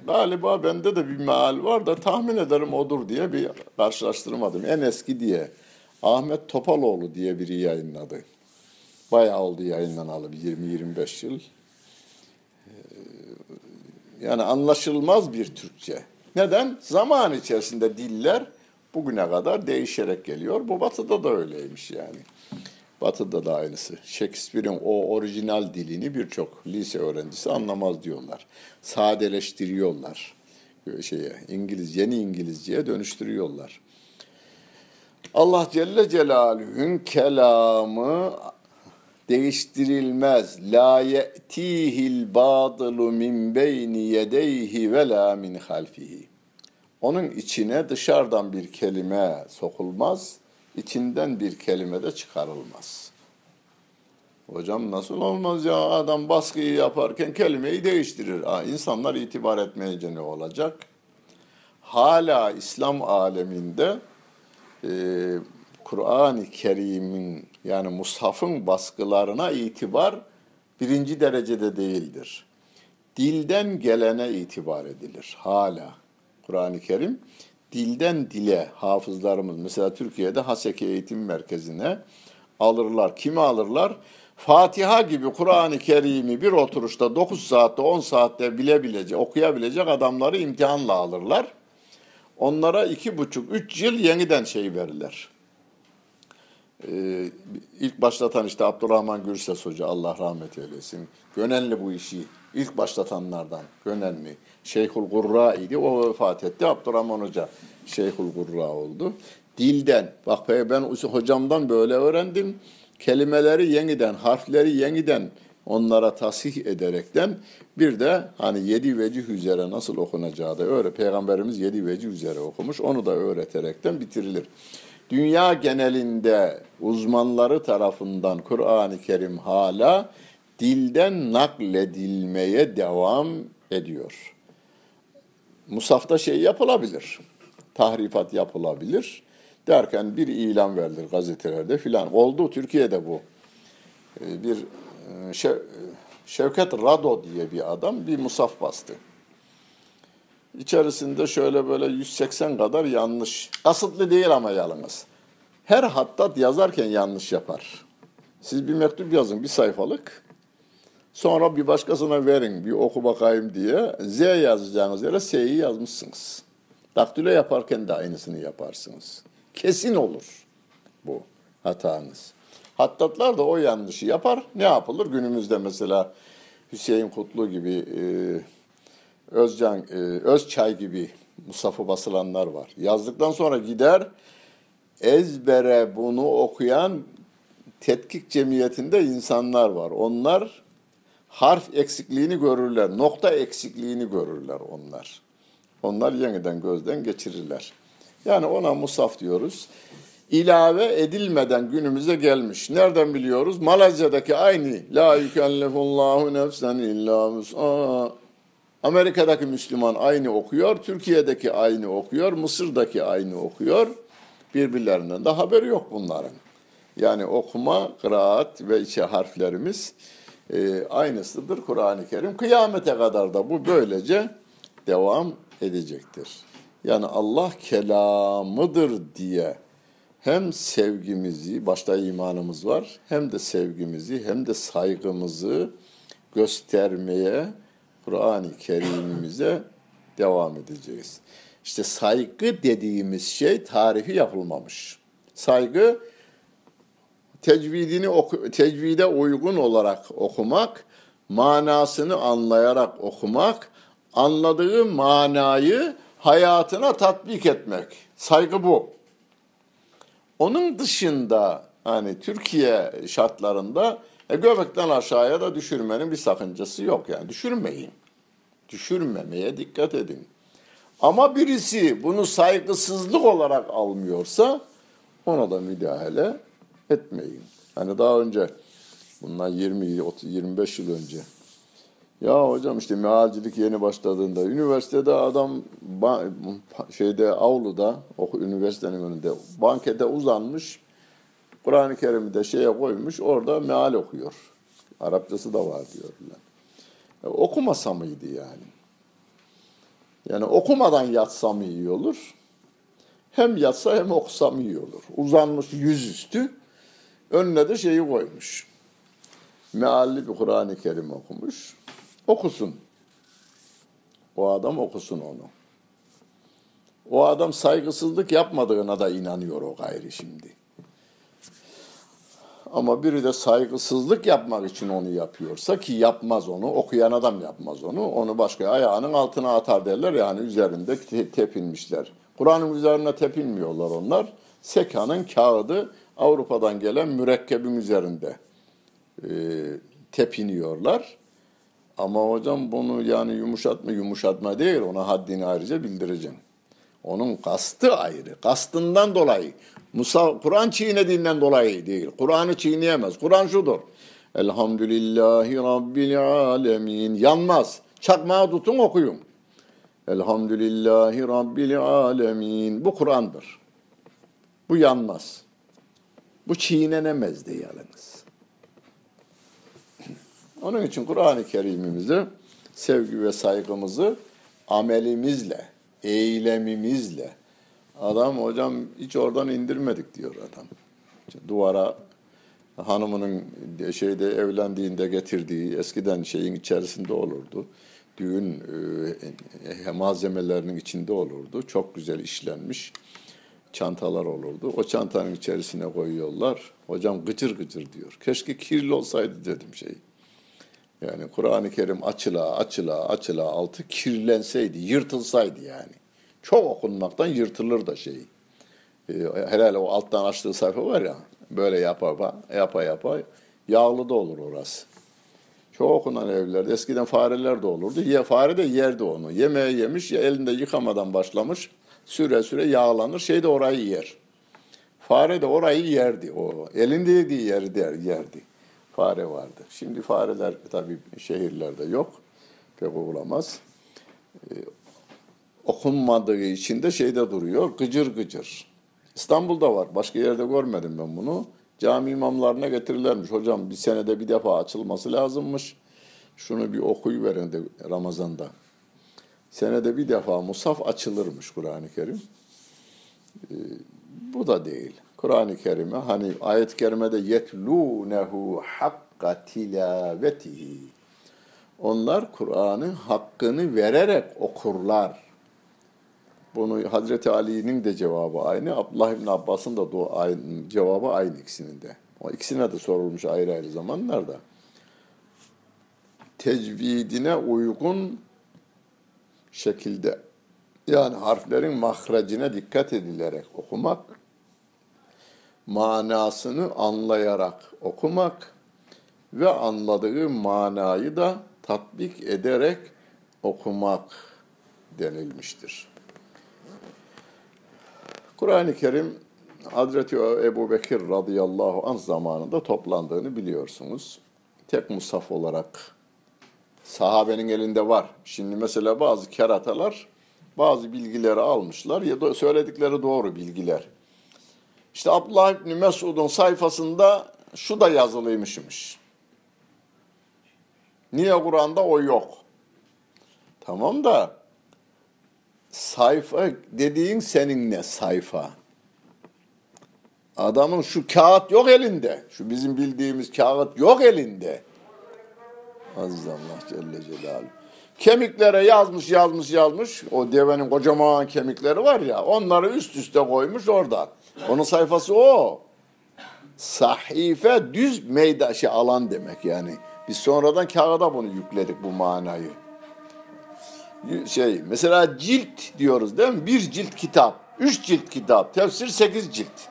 galiba bende de bir meal var da tahmin ederim odur diye bir karşılaştırmadım. En eski diye Ahmet Topaloğlu diye biri yayınladı. Bayağı oldu yayınlanalı 20-25 yıl. Yani anlaşılmaz bir Türkçe. Neden? Zaman içerisinde diller bugüne kadar değişerek geliyor. Bu batıda da öyleymiş yani. Batıda da aynısı. Shakespeare'in o orijinal dilini birçok lise öğrencisi anlamaz diyorlar. Sadeleştiriyorlar. Şeye, İngiliz, yeni İngilizceye dönüştürüyorlar. Allah Celle Celaluhu'nun kelamı değiştirilmez. La ye'tihil batılu min beyni yedeyhi ve la min halfihi. Onun içine dışarıdan bir kelime sokulmaz, içinden bir kelime de çıkarılmaz. Hocam nasıl olmaz ya adam baskıyı yaparken kelimeyi değiştirir. Ha, insanlar itibar etmeyince ne olacak? Hala İslam aleminde e, Kur'an-ı Kerim'in yani mushafın baskılarına itibar birinci derecede değildir. Dilden gelene itibar edilir hala. Kur'an-ı Kerim dilden dile hafızlarımız mesela Türkiye'de Haseki Eğitim Merkezi'ne alırlar. Kimi alırlar? Fatiha gibi Kur'an-ı Kerim'i bir oturuşta 9 saatte 10 saatte bilebilecek, okuyabilecek adamları imtihanla alırlar. Onlara iki buçuk, üç yıl yeniden şey verirler ee, ilk başlatan işte Abdurrahman Gürses Hoca Allah rahmet eylesin. Gönenli bu işi ilk başlatanlardan Gönenli. Şeyhul Gurra idi. O vefat etti. Abdurrahman Hoca Şeyhul Gurra oldu. Dilden. Bak ben hocamdan böyle öğrendim. Kelimeleri yeniden, harfleri yeniden onlara tasih ederekten bir de hani yedi vecih üzere nasıl okunacağı da öyle. Peygamberimiz yedi vecih üzere okumuş. Onu da öğreterekten bitirilir. Dünya genelinde uzmanları tarafından Kur'an-ı Kerim hala dilden nakledilmeye devam ediyor. Musafta şey yapılabilir, tahrifat yapılabilir derken bir ilan verilir gazetelerde filan. Oldu Türkiye'de bu. Ee, bir e, Şevket Rado diye bir adam bir musaf bastı. İçerisinde şöyle böyle 180 kadar yanlış. Kasıtlı değil ama yalnız. Her hattat yazarken yanlış yapar. Siz bir mektup yazın bir sayfalık. Sonra bir başkasına verin bir oku bakayım diye Z yazacağınız yere S'yi yazmışsınız. Daktilo yaparken de aynısını yaparsınız. Kesin olur bu hatanız. Hattatlar da o yanlışı yapar. Ne yapılır? Günümüzde mesela Hüseyin Kutlu gibi e, Özcan, e, Özçay gibi Mustafa basılanlar var. Yazdıktan sonra gider ezbere bunu okuyan tetkik cemiyetinde insanlar var. Onlar harf eksikliğini görürler, nokta eksikliğini görürler onlar. Onlar yeniden gözden geçirirler. Yani ona musaf diyoruz. İlave edilmeden günümüze gelmiş. Nereden biliyoruz? Malezya'daki aynı La yükellefullahu nefsen illa mus'a. Amerika'daki Müslüman aynı okuyor, Türkiye'deki aynı okuyor, Mısır'daki aynı okuyor. Birbirlerinden de haberi yok bunların. Yani okuma, kıraat ve içe harflerimiz e, aynısıdır Kur'an-ı Kerim. Kıyamete kadar da bu böylece devam edecektir. Yani Allah kelamıdır diye hem sevgimizi, başta imanımız var, hem de sevgimizi, hem de saygımızı göstermeye Kur'an-ı Kerim'imize devam edeceğiz. İşte saygı dediğimiz şey tarifi yapılmamış. Saygı tecvidini oku, tecvide uygun olarak okumak, manasını anlayarak okumak, anladığı manayı hayatına tatbik etmek. Saygı bu. Onun dışında hani Türkiye şartlarında e, göbekten aşağıya da düşürmenin bir sakıncası yok yani düşürmeyin. Düşürmemeye dikkat edin. Ama birisi bunu saygısızlık olarak almıyorsa ona da müdahale etmeyin. Hani daha önce bundan 20 30 25 yıl önce ya hocam işte mealcilik yeni başladığında üniversitede adam şeyde avluda o üniversitenin önünde bankete uzanmış Kur'an-ı Kerim'i de şeye koymuş orada meal okuyor. Arapçası da var diyorlar. Ya, okumasa mıydı yani? Yani okumadan yatsam iyi olur. Hem yatsa hem okusam iyi olur. Uzanmış yüzüstü önüne de şeyi koymuş. Mealli bir Kur'an-ı Kerim okumuş. Okusun. O adam okusun onu. O adam saygısızlık yapmadığına da inanıyor o gayri şimdi. Ama biri de saygısızlık yapmak için onu yapıyorsa ki yapmaz onu, okuyan adam yapmaz onu. Onu başka ayağının altına atar derler yani üzerinde tepinmişler. Kur'an'ın üzerine tepinmiyorlar onlar. Sekanın kağıdı Avrupa'dan gelen mürekkebin üzerinde e, tepiniyorlar. Ama hocam bunu yani yumuşatma yumuşatma değil ona haddini ayrıca bildireceğim. Onun kastı ayrı. Kastından dolayı. Musa Kur'an çiğnediğinden dolayı değil. Kur'an'ı çiğneyemez. Kur'an şudur. Elhamdülillahi Rabbil alemin. Yanmaz. Çakmağı tutun okuyun. Elhamdülillahi Rabbil alemin. Bu Kur'an'dır. Bu yanmaz. Bu çiğnenemez de yalnız. Onun için Kur'an-ı Kerim'imizi sevgi ve saygımızı amelimizle, eylemimizle, adam hocam hiç oradan indirmedik diyor adam. Duvara hanımının şeyde evlendiğinde getirdiği eskiden şeyin içerisinde olurdu. Düğün e, malzemelerinin içinde olurdu. Çok güzel işlenmiş çantalar olurdu. O çantanın içerisine koyuyorlar. Hocam gıcır gıcır diyor. Keşke kirli olsaydı dedim şey. Yani Kur'an-ı Kerim açıla açıla açıla altı kirlenseydi, yırtılsaydı yani. Çok okunmaktan yırtılır da şey. Ee, herhalde o alttan açtığı sayfa var ya, böyle yapa yapa yapa yağlı da olur orası. Çok okunan evlerde eskiden fareler de olurdu. Ye, fare de yerdi onu. Yemeği yemiş, ya elinde yıkamadan başlamış süre süre yağlanır. Şey de orayı yer. Fare de orayı yerdi. O elinde yediği yeri der, yerdi. Fare vardı. Şimdi fareler tabii şehirlerde yok. Pek olamaz. Okunmadığı için de şeyde duruyor. Gıcır gıcır. İstanbul'da var. Başka yerde görmedim ben bunu. Cami imamlarına getirilermiş. Hocam bir senede bir defa açılması lazımmış. Şunu bir okuyuverin de Ramazan'da. Senede bir defa musaf açılırmış Kur'an-ı Kerim. Ee, bu da değil. Kur'an-ı Kerim'e hani ayet-i kerimede yetlûnehu hakka tilavetihi. Onlar Kur'an'ın hakkını vererek okurlar. Bunu Hazreti Ali'nin de cevabı aynı, Abdullah İbni Abbas'ın da aynı, cevabı aynı ikisinin de. O ikisine de sorulmuş ayrı ayrı zamanlarda. Tecvidine uygun şekilde yani harflerin mahrecine dikkat edilerek okumak, manasını anlayarak okumak ve anladığı manayı da tatbik ederek okumak denilmiştir. Kur'an-ı Kerim Hazreti Ebu Bekir radıyallahu anh zamanında toplandığını biliyorsunuz. Tek musaf olarak sahabenin elinde var. Şimdi mesela bazı keratalar bazı bilgileri almışlar ya da söyledikleri doğru bilgiler. İşte Abdullah İbni Mesud'un sayfasında şu da yazılıymışmış. Niye Kur'an'da o yok? Tamam da sayfa dediğin senin ne sayfa? Adamın şu kağıt yok elinde. Şu bizim bildiğimiz kağıt yok elinde. Aziz Allah Celle Celaluhu. Kemiklere yazmış yazmış yazmış. O devenin kocaman kemikleri var ya onları üst üste koymuş orada. Onun sayfası o. Sahife düz meyda şey alan demek yani. Biz sonradan kağıda bunu yükledik bu manayı. Şey mesela cilt diyoruz değil mi? Bir cilt kitap, üç cilt kitap, tefsir sekiz cilt.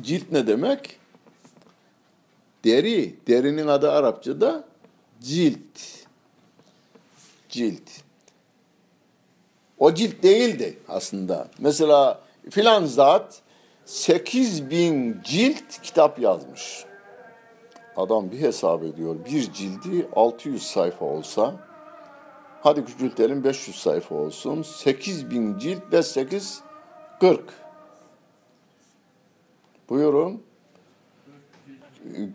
Cilt ne demek? Deri. Derinin adı Arapçada cilt. Cilt. O cilt değildi aslında. Mesela filan zat 8 bin cilt kitap yazmış. Adam bir hesap ediyor. Bir cildi 600 sayfa olsa, hadi küçültelim 500 sayfa olsun. 8 bin cilt ve 8, 40. Buyurun.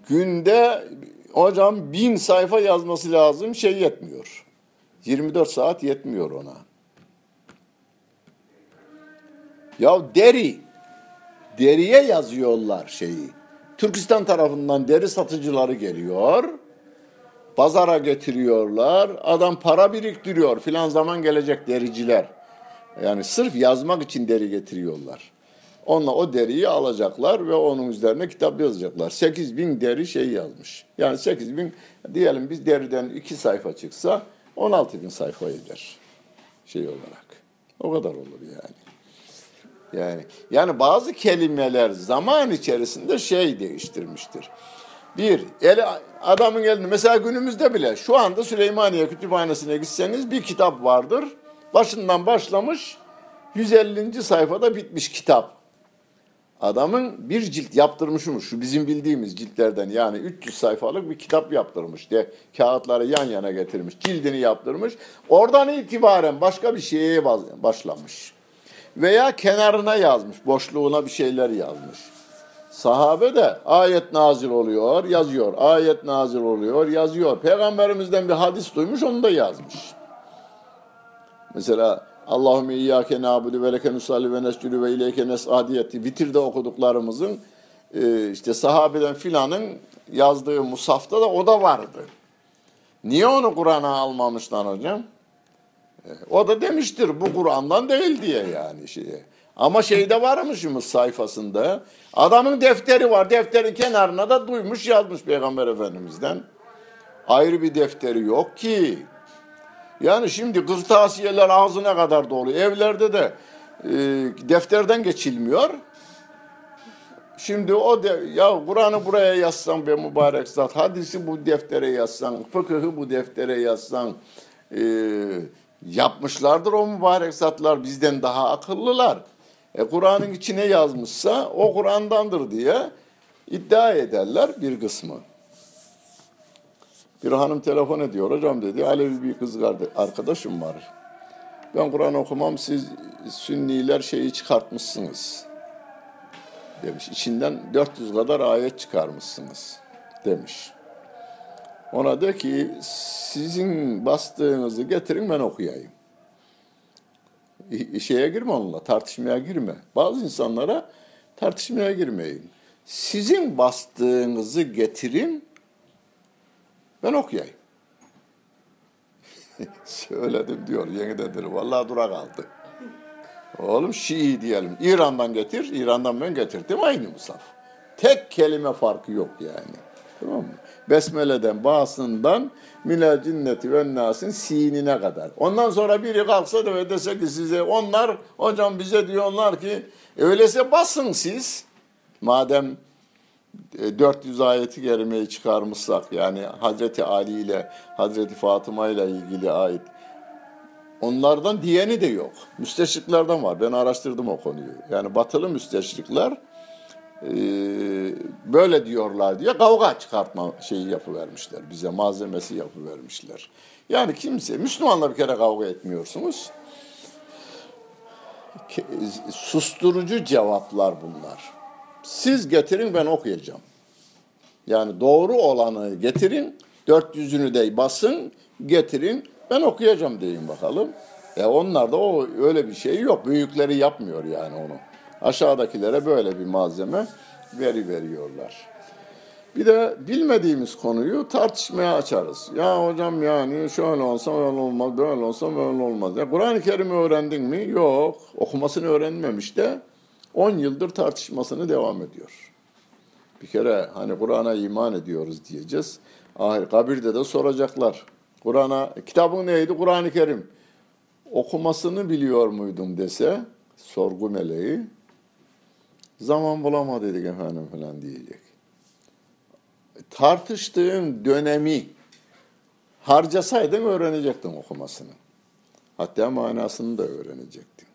Günde hocam bin sayfa yazması lazım şey yetmiyor. 24 saat yetmiyor ona. Ya deri, deriye yazıyorlar şeyi. Türkistan tarafından deri satıcıları geliyor. Pazara getiriyorlar. Adam para biriktiriyor. Filan zaman gelecek dericiler. Yani sırf yazmak için deri getiriyorlar. Onunla o deriyi alacaklar ve onun üzerine kitap yazacaklar. 8 bin deri şey yazmış. Yani 8 bin diyelim biz deriden iki sayfa çıksa 16 bin sayfa eder şey olarak. O kadar olur yani. Yani yani bazı kelimeler zaman içerisinde şey değiştirmiştir. Bir, eli, adamın elinde mesela günümüzde bile şu anda Süleymaniye Kütüphanesi'ne gitseniz bir kitap vardır. Başından başlamış 150. sayfada bitmiş kitap. Adamın bir cilt yaptırmışmış şu bizim bildiğimiz ciltlerden yani 300 sayfalık bir kitap yaptırmış diye kağıtları yan yana getirmiş cildini yaptırmış oradan itibaren başka bir şeye başlamış veya kenarına yazmış boşluğuna bir şeyler yazmış sahabe de ayet nazil oluyor yazıyor ayet nazil oluyor yazıyor peygamberimizden bir hadis duymuş onu da yazmış mesela Allahümme iyyâke nâbudu ve leke nusalli ve nescülü ve ileyke nes'a diyeti vitirde okuduklarımızın e, işte sahabeden filanın yazdığı musafta da o da vardı. Niye onu Kur'an'a almamışlar hocam? E, o da demiştir bu Kur'an'dan değil diye yani şeye. Ama şeyde varmışımız sayfasında. Adamın defteri var. Defterin kenarına da duymuş yazmış Peygamber Efendimiz'den. Ayrı bir defteri yok ki. Yani şimdi kırtasiyeler ağzına kadar dolu. Evlerde de e, defterden geçilmiyor. Şimdi o de, ya Kur'an'ı buraya yazsan be mübarek zat, hadisi bu deftere yazsan, fıkıhı bu deftere yazsan, e, yapmışlardır o mübarek zatlar bizden daha akıllılar. E, Kur'an'ın içine yazmışsa o Kur'an'dandır diye iddia ederler bir kısmı. Bir hanım telefon ediyor. Hocam dedi Alevi bir kız arkadaşım var. Ben Kur'an okumam siz sünniler şeyi çıkartmışsınız. Demiş. İçinden 400 kadar ayet çıkarmışsınız. Demiş. Ona de ki sizin bastığınızı getirin ben okuyayım. Şeye girme onunla, tartışmaya girme. Bazı insanlara tartışmaya girmeyin. Sizin bastığınızı getirin, ben okuyayım. Söyledim diyor yenidedir. Vallahi dura kaldı. Oğlum Şii diyelim. İran'dan getir, İran'dan ben getirdim aynı musaf. Tek kelime farkı yok yani. Tamam mı? Besmele'den, basından minel cinneti ve nasın sinine kadar. Ondan sonra biri kalksa da ve dese ki size onlar hocam bize diyorlar ki öyleyse basın siz. Madem 400 e, ayeti kerimeyi çıkarmışsak yani Hazreti Ali ile Hazreti Fatıma ile ilgili ayet onlardan diyeni de yok. Müsteşriklerden var. Ben araştırdım o konuyu. Yani batılı müsteşrikler e, böyle diyorlar diye kavga çıkartma şeyi yapıvermişler. Bize malzemesi yapıvermişler. Yani kimse, Müslümanla bir kere kavga etmiyorsunuz. Susturucu cevaplar bunlar. Siz getirin ben okuyacağım. Yani doğru olanı getirin, 400'ünü de basın, getirin, ben okuyacağım deyin bakalım. E onlar da o öyle bir şey yok. Büyükleri yapmıyor yani onu. Aşağıdakilere böyle bir malzeme veri veriyorlar. Bir de bilmediğimiz konuyu tartışmaya açarız. Ya hocam yani şöyle olsa öyle olmaz, böyle olsa böyle olmaz. Ya Kur'an-ı Kerim'i öğrendin mi? Yok. Okumasını öğrenmemiş de 10 yıldır tartışmasını devam ediyor. Bir kere hani Kur'an'a iman ediyoruz diyeceğiz. Ahir kabirde de soracaklar. Kur'an'a kitabın neydi? Kur'an-ı Kerim. Okumasını biliyor muydum dese sorgu meleği zaman bulamadık efendim falan diyecek. Tartıştığın dönemi harcasaydın öğrenecektin okumasını. Hatta manasını da öğrenecektin.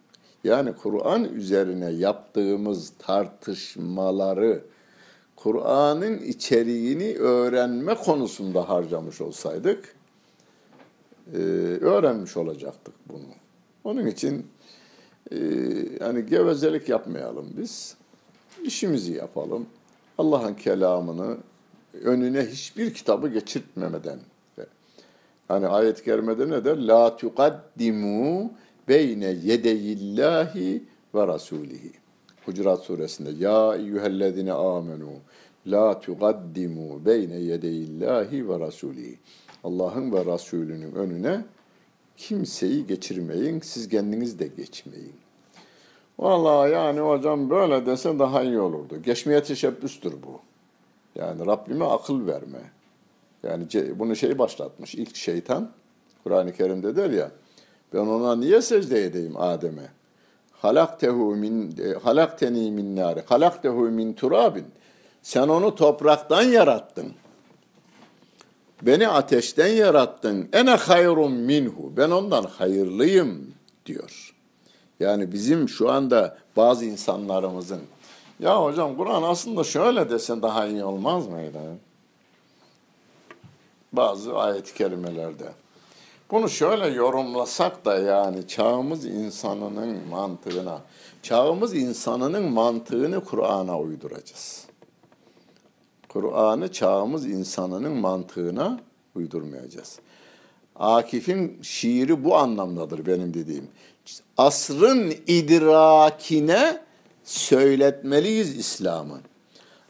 Yani Kur'an üzerine yaptığımız tartışmaları Kur'an'ın içeriğini öğrenme konusunda harcamış olsaydık e, öğrenmiş olacaktık bunu. Onun için e, yani gevezelik yapmayalım biz. İşimizi yapalım. Allah'ın kelamını önüne hiçbir kitabı geçirtmemeden. Hani ayet-i kerimede ne der? La tuqaddimu beyne yedeyillahi ve rasulihi. Hucurat suresinde ya eyyühellezine amenu la tuqaddimu beyne yedeyillahi ve rasulihi. Allah'ın ve Resulünün önüne kimseyi geçirmeyin, siz kendiniz de geçmeyin. Vallahi yani hocam böyle dese daha iyi olurdu. Geçmeye teşebbüstür bu. Yani Rabbime akıl verme. Yani bunu şey başlatmış ilk şeytan. Kur'an-ı Kerim'de der ya ben ona niye secde edeyim Adem'e? Halaktehu min e, halakteni min nar. Halaktehu min turabin. Sen onu topraktan yarattın. Beni ateşten yarattın. Ene hayrun minhu. Ben ondan hayırlıyım diyor. Yani bizim şu anda bazı insanlarımızın ya hocam Kur'an aslında şöyle desen daha iyi olmaz mıydı? Bazı ayet-i kerimelerde. Bunu şöyle yorumlasak da yani çağımız insanının mantığına, çağımız insanının mantığını Kur'an'a uyduracağız. Kur'an'ı çağımız insanının mantığına uydurmayacağız. Akif'in şiiri bu anlamdadır benim dediğim. Asrın idrakine söyletmeliyiz İslam'ı.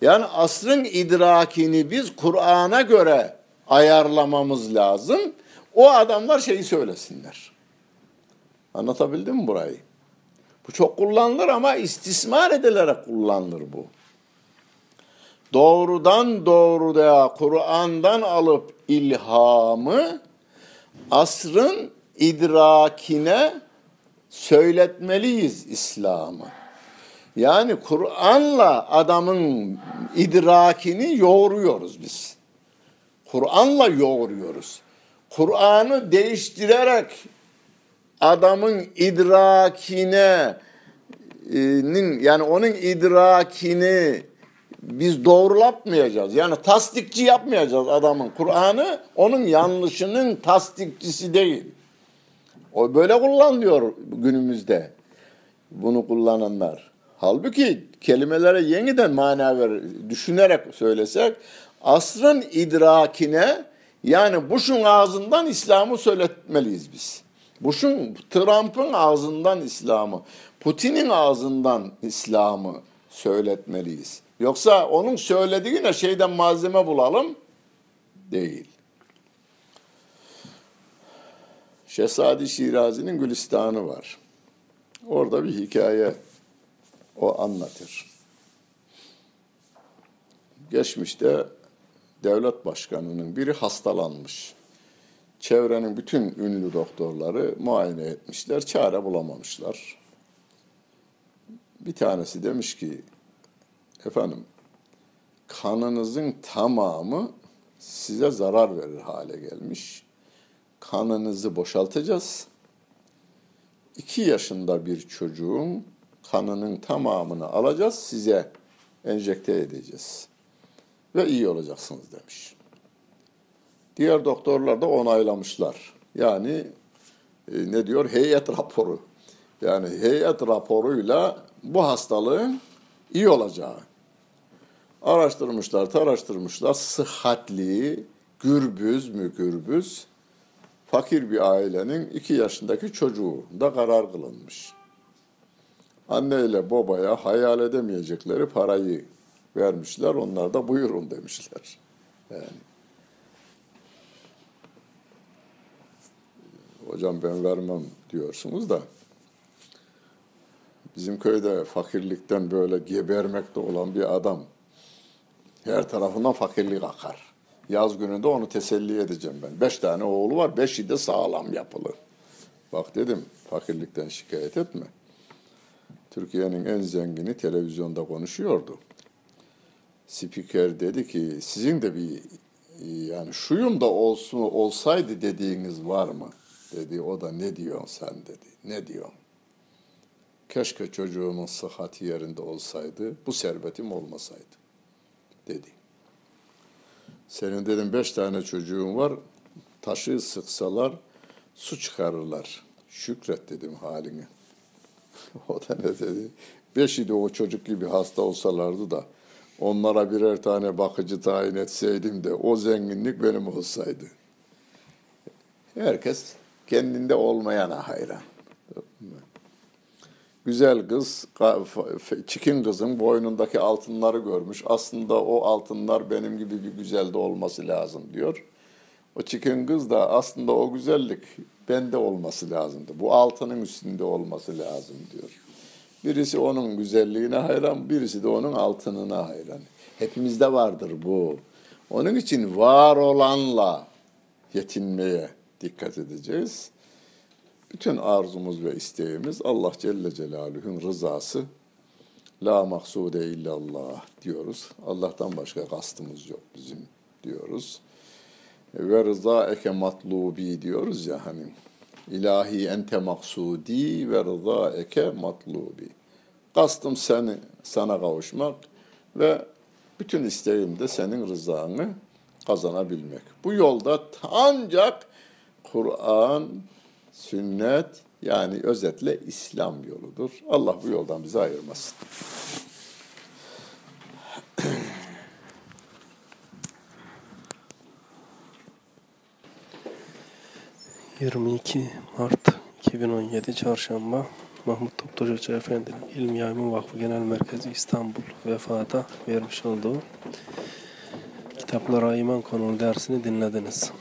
Yani asrın idrakini biz Kur'an'a göre ayarlamamız lazım. O adamlar şeyi söylesinler. Anlatabildim mi burayı? Bu çok kullanılır ama istismar edilerek kullanılır bu. Doğrudan doğruya Kur'an'dan alıp ilhamı asrın idrakine söyletmeliyiz İslam'ı. Yani Kur'an'la adamın idrakini yoğuruyoruz biz. Kur'an'la yoğuruyoruz. Kur'an'ı değiştirerek adamın idrakine yani onun idrakini biz doğrulatmayacağız. Yani tasdikçi yapmayacağız adamın. Kur'an'ı onun yanlışının tasdikçisi değil. O böyle kullanılıyor günümüzde bunu kullananlar. Halbuki kelimelere yeniden mana ver, düşünerek söylesek asrın idrakine yani Bush'un ağzından İslam'ı söyletmeliyiz biz. Bush'un, Trump'ın ağzından İslam'ı, Putin'in ağzından İslam'ı söyletmeliyiz. Yoksa onun söylediğine şeyden malzeme bulalım değil. Şehzadi Şirazi'nin Gülistanı var. Orada bir hikaye o anlatır. Geçmişte devlet başkanının biri hastalanmış. Çevrenin bütün ünlü doktorları muayene etmişler, çare bulamamışlar. Bir tanesi demiş ki, efendim kanınızın tamamı size zarar verir hale gelmiş. Kanınızı boşaltacağız. iki yaşında bir çocuğun kanının tamamını alacağız, size enjekte edeceğiz. Ve iyi olacaksınız demiş. Diğer doktorlar da onaylamışlar. Yani e, ne diyor? Heyet raporu. Yani heyet raporuyla bu hastalığın iyi olacağı. Araştırmışlar, taraştırmışlar. Sıhhatli, gürbüz mü gürbüz, fakir bir ailenin iki yaşındaki çocuğu da karar kılınmış. Anne ile babaya hayal edemeyecekleri parayı vermişler. Onlar da buyurun demişler. Yani. Hocam ben vermem diyorsunuz da bizim köyde fakirlikten böyle gebermekte olan bir adam her tarafından fakirlik akar. Yaz gününde onu teselli edeceğim ben. Beş tane oğlu var, beşi de sağlam yapılı. Bak dedim, fakirlikten şikayet etme. Türkiye'nin en zengini televizyonda konuşuyordu. Spiker dedi ki, sizin de bir yani şuyum da olsun olsaydı dediğiniz var mı? Dedi. O da ne diyorsun sen dedi. Ne diyorsun? Keşke çocuğumun sıhhati yerinde olsaydı, bu servetim olmasaydı dedi. Senin dedim beş tane çocuğun var, taşı sıksalar su çıkarırlar. Şükret dedim haline. o da ne dedi? Beşi de o çocuk gibi hasta olsalardı da onlara birer tane bakıcı tayin etseydim de o zenginlik benim olsaydı. Herkes kendinde olmayana hayran. Güzel kız, çikin kızın boynundaki altınları görmüş. Aslında o altınlar benim gibi bir güzelde olması lazım diyor. O çikin kız da aslında o güzellik bende olması lazımdı. Bu altının üstünde olması lazım diyor. Birisi onun güzelliğine hayran, birisi de onun altınına hayran. Hepimizde vardır bu. Onun için var olanla yetinmeye dikkat edeceğiz. Bütün arzumuz ve isteğimiz Allah Celle Celaluhu'nun rızası. La maksude illallah diyoruz. Allah'tan başka kastımız yok bizim diyoruz. Ve rıza eke matlubi diyoruz ya hani. İlahi ente maksudi ve rıza eke matlubi. Kastım seni, sana kavuşmak ve bütün isteğim de senin rızanı kazanabilmek. Bu yolda ancak Kur'an, sünnet yani özetle İslam yoludur. Allah bu yoldan bizi ayırmasın. ...22 Mart 2017 Çarşamba... ...Mahmut Toptaş Hoca Efendi'nin İlmi Yaymin Vakfı Genel Merkezi İstanbul... ...vefada vermiş olduğu... ...kitaplara iman konulu dersini dinlediniz.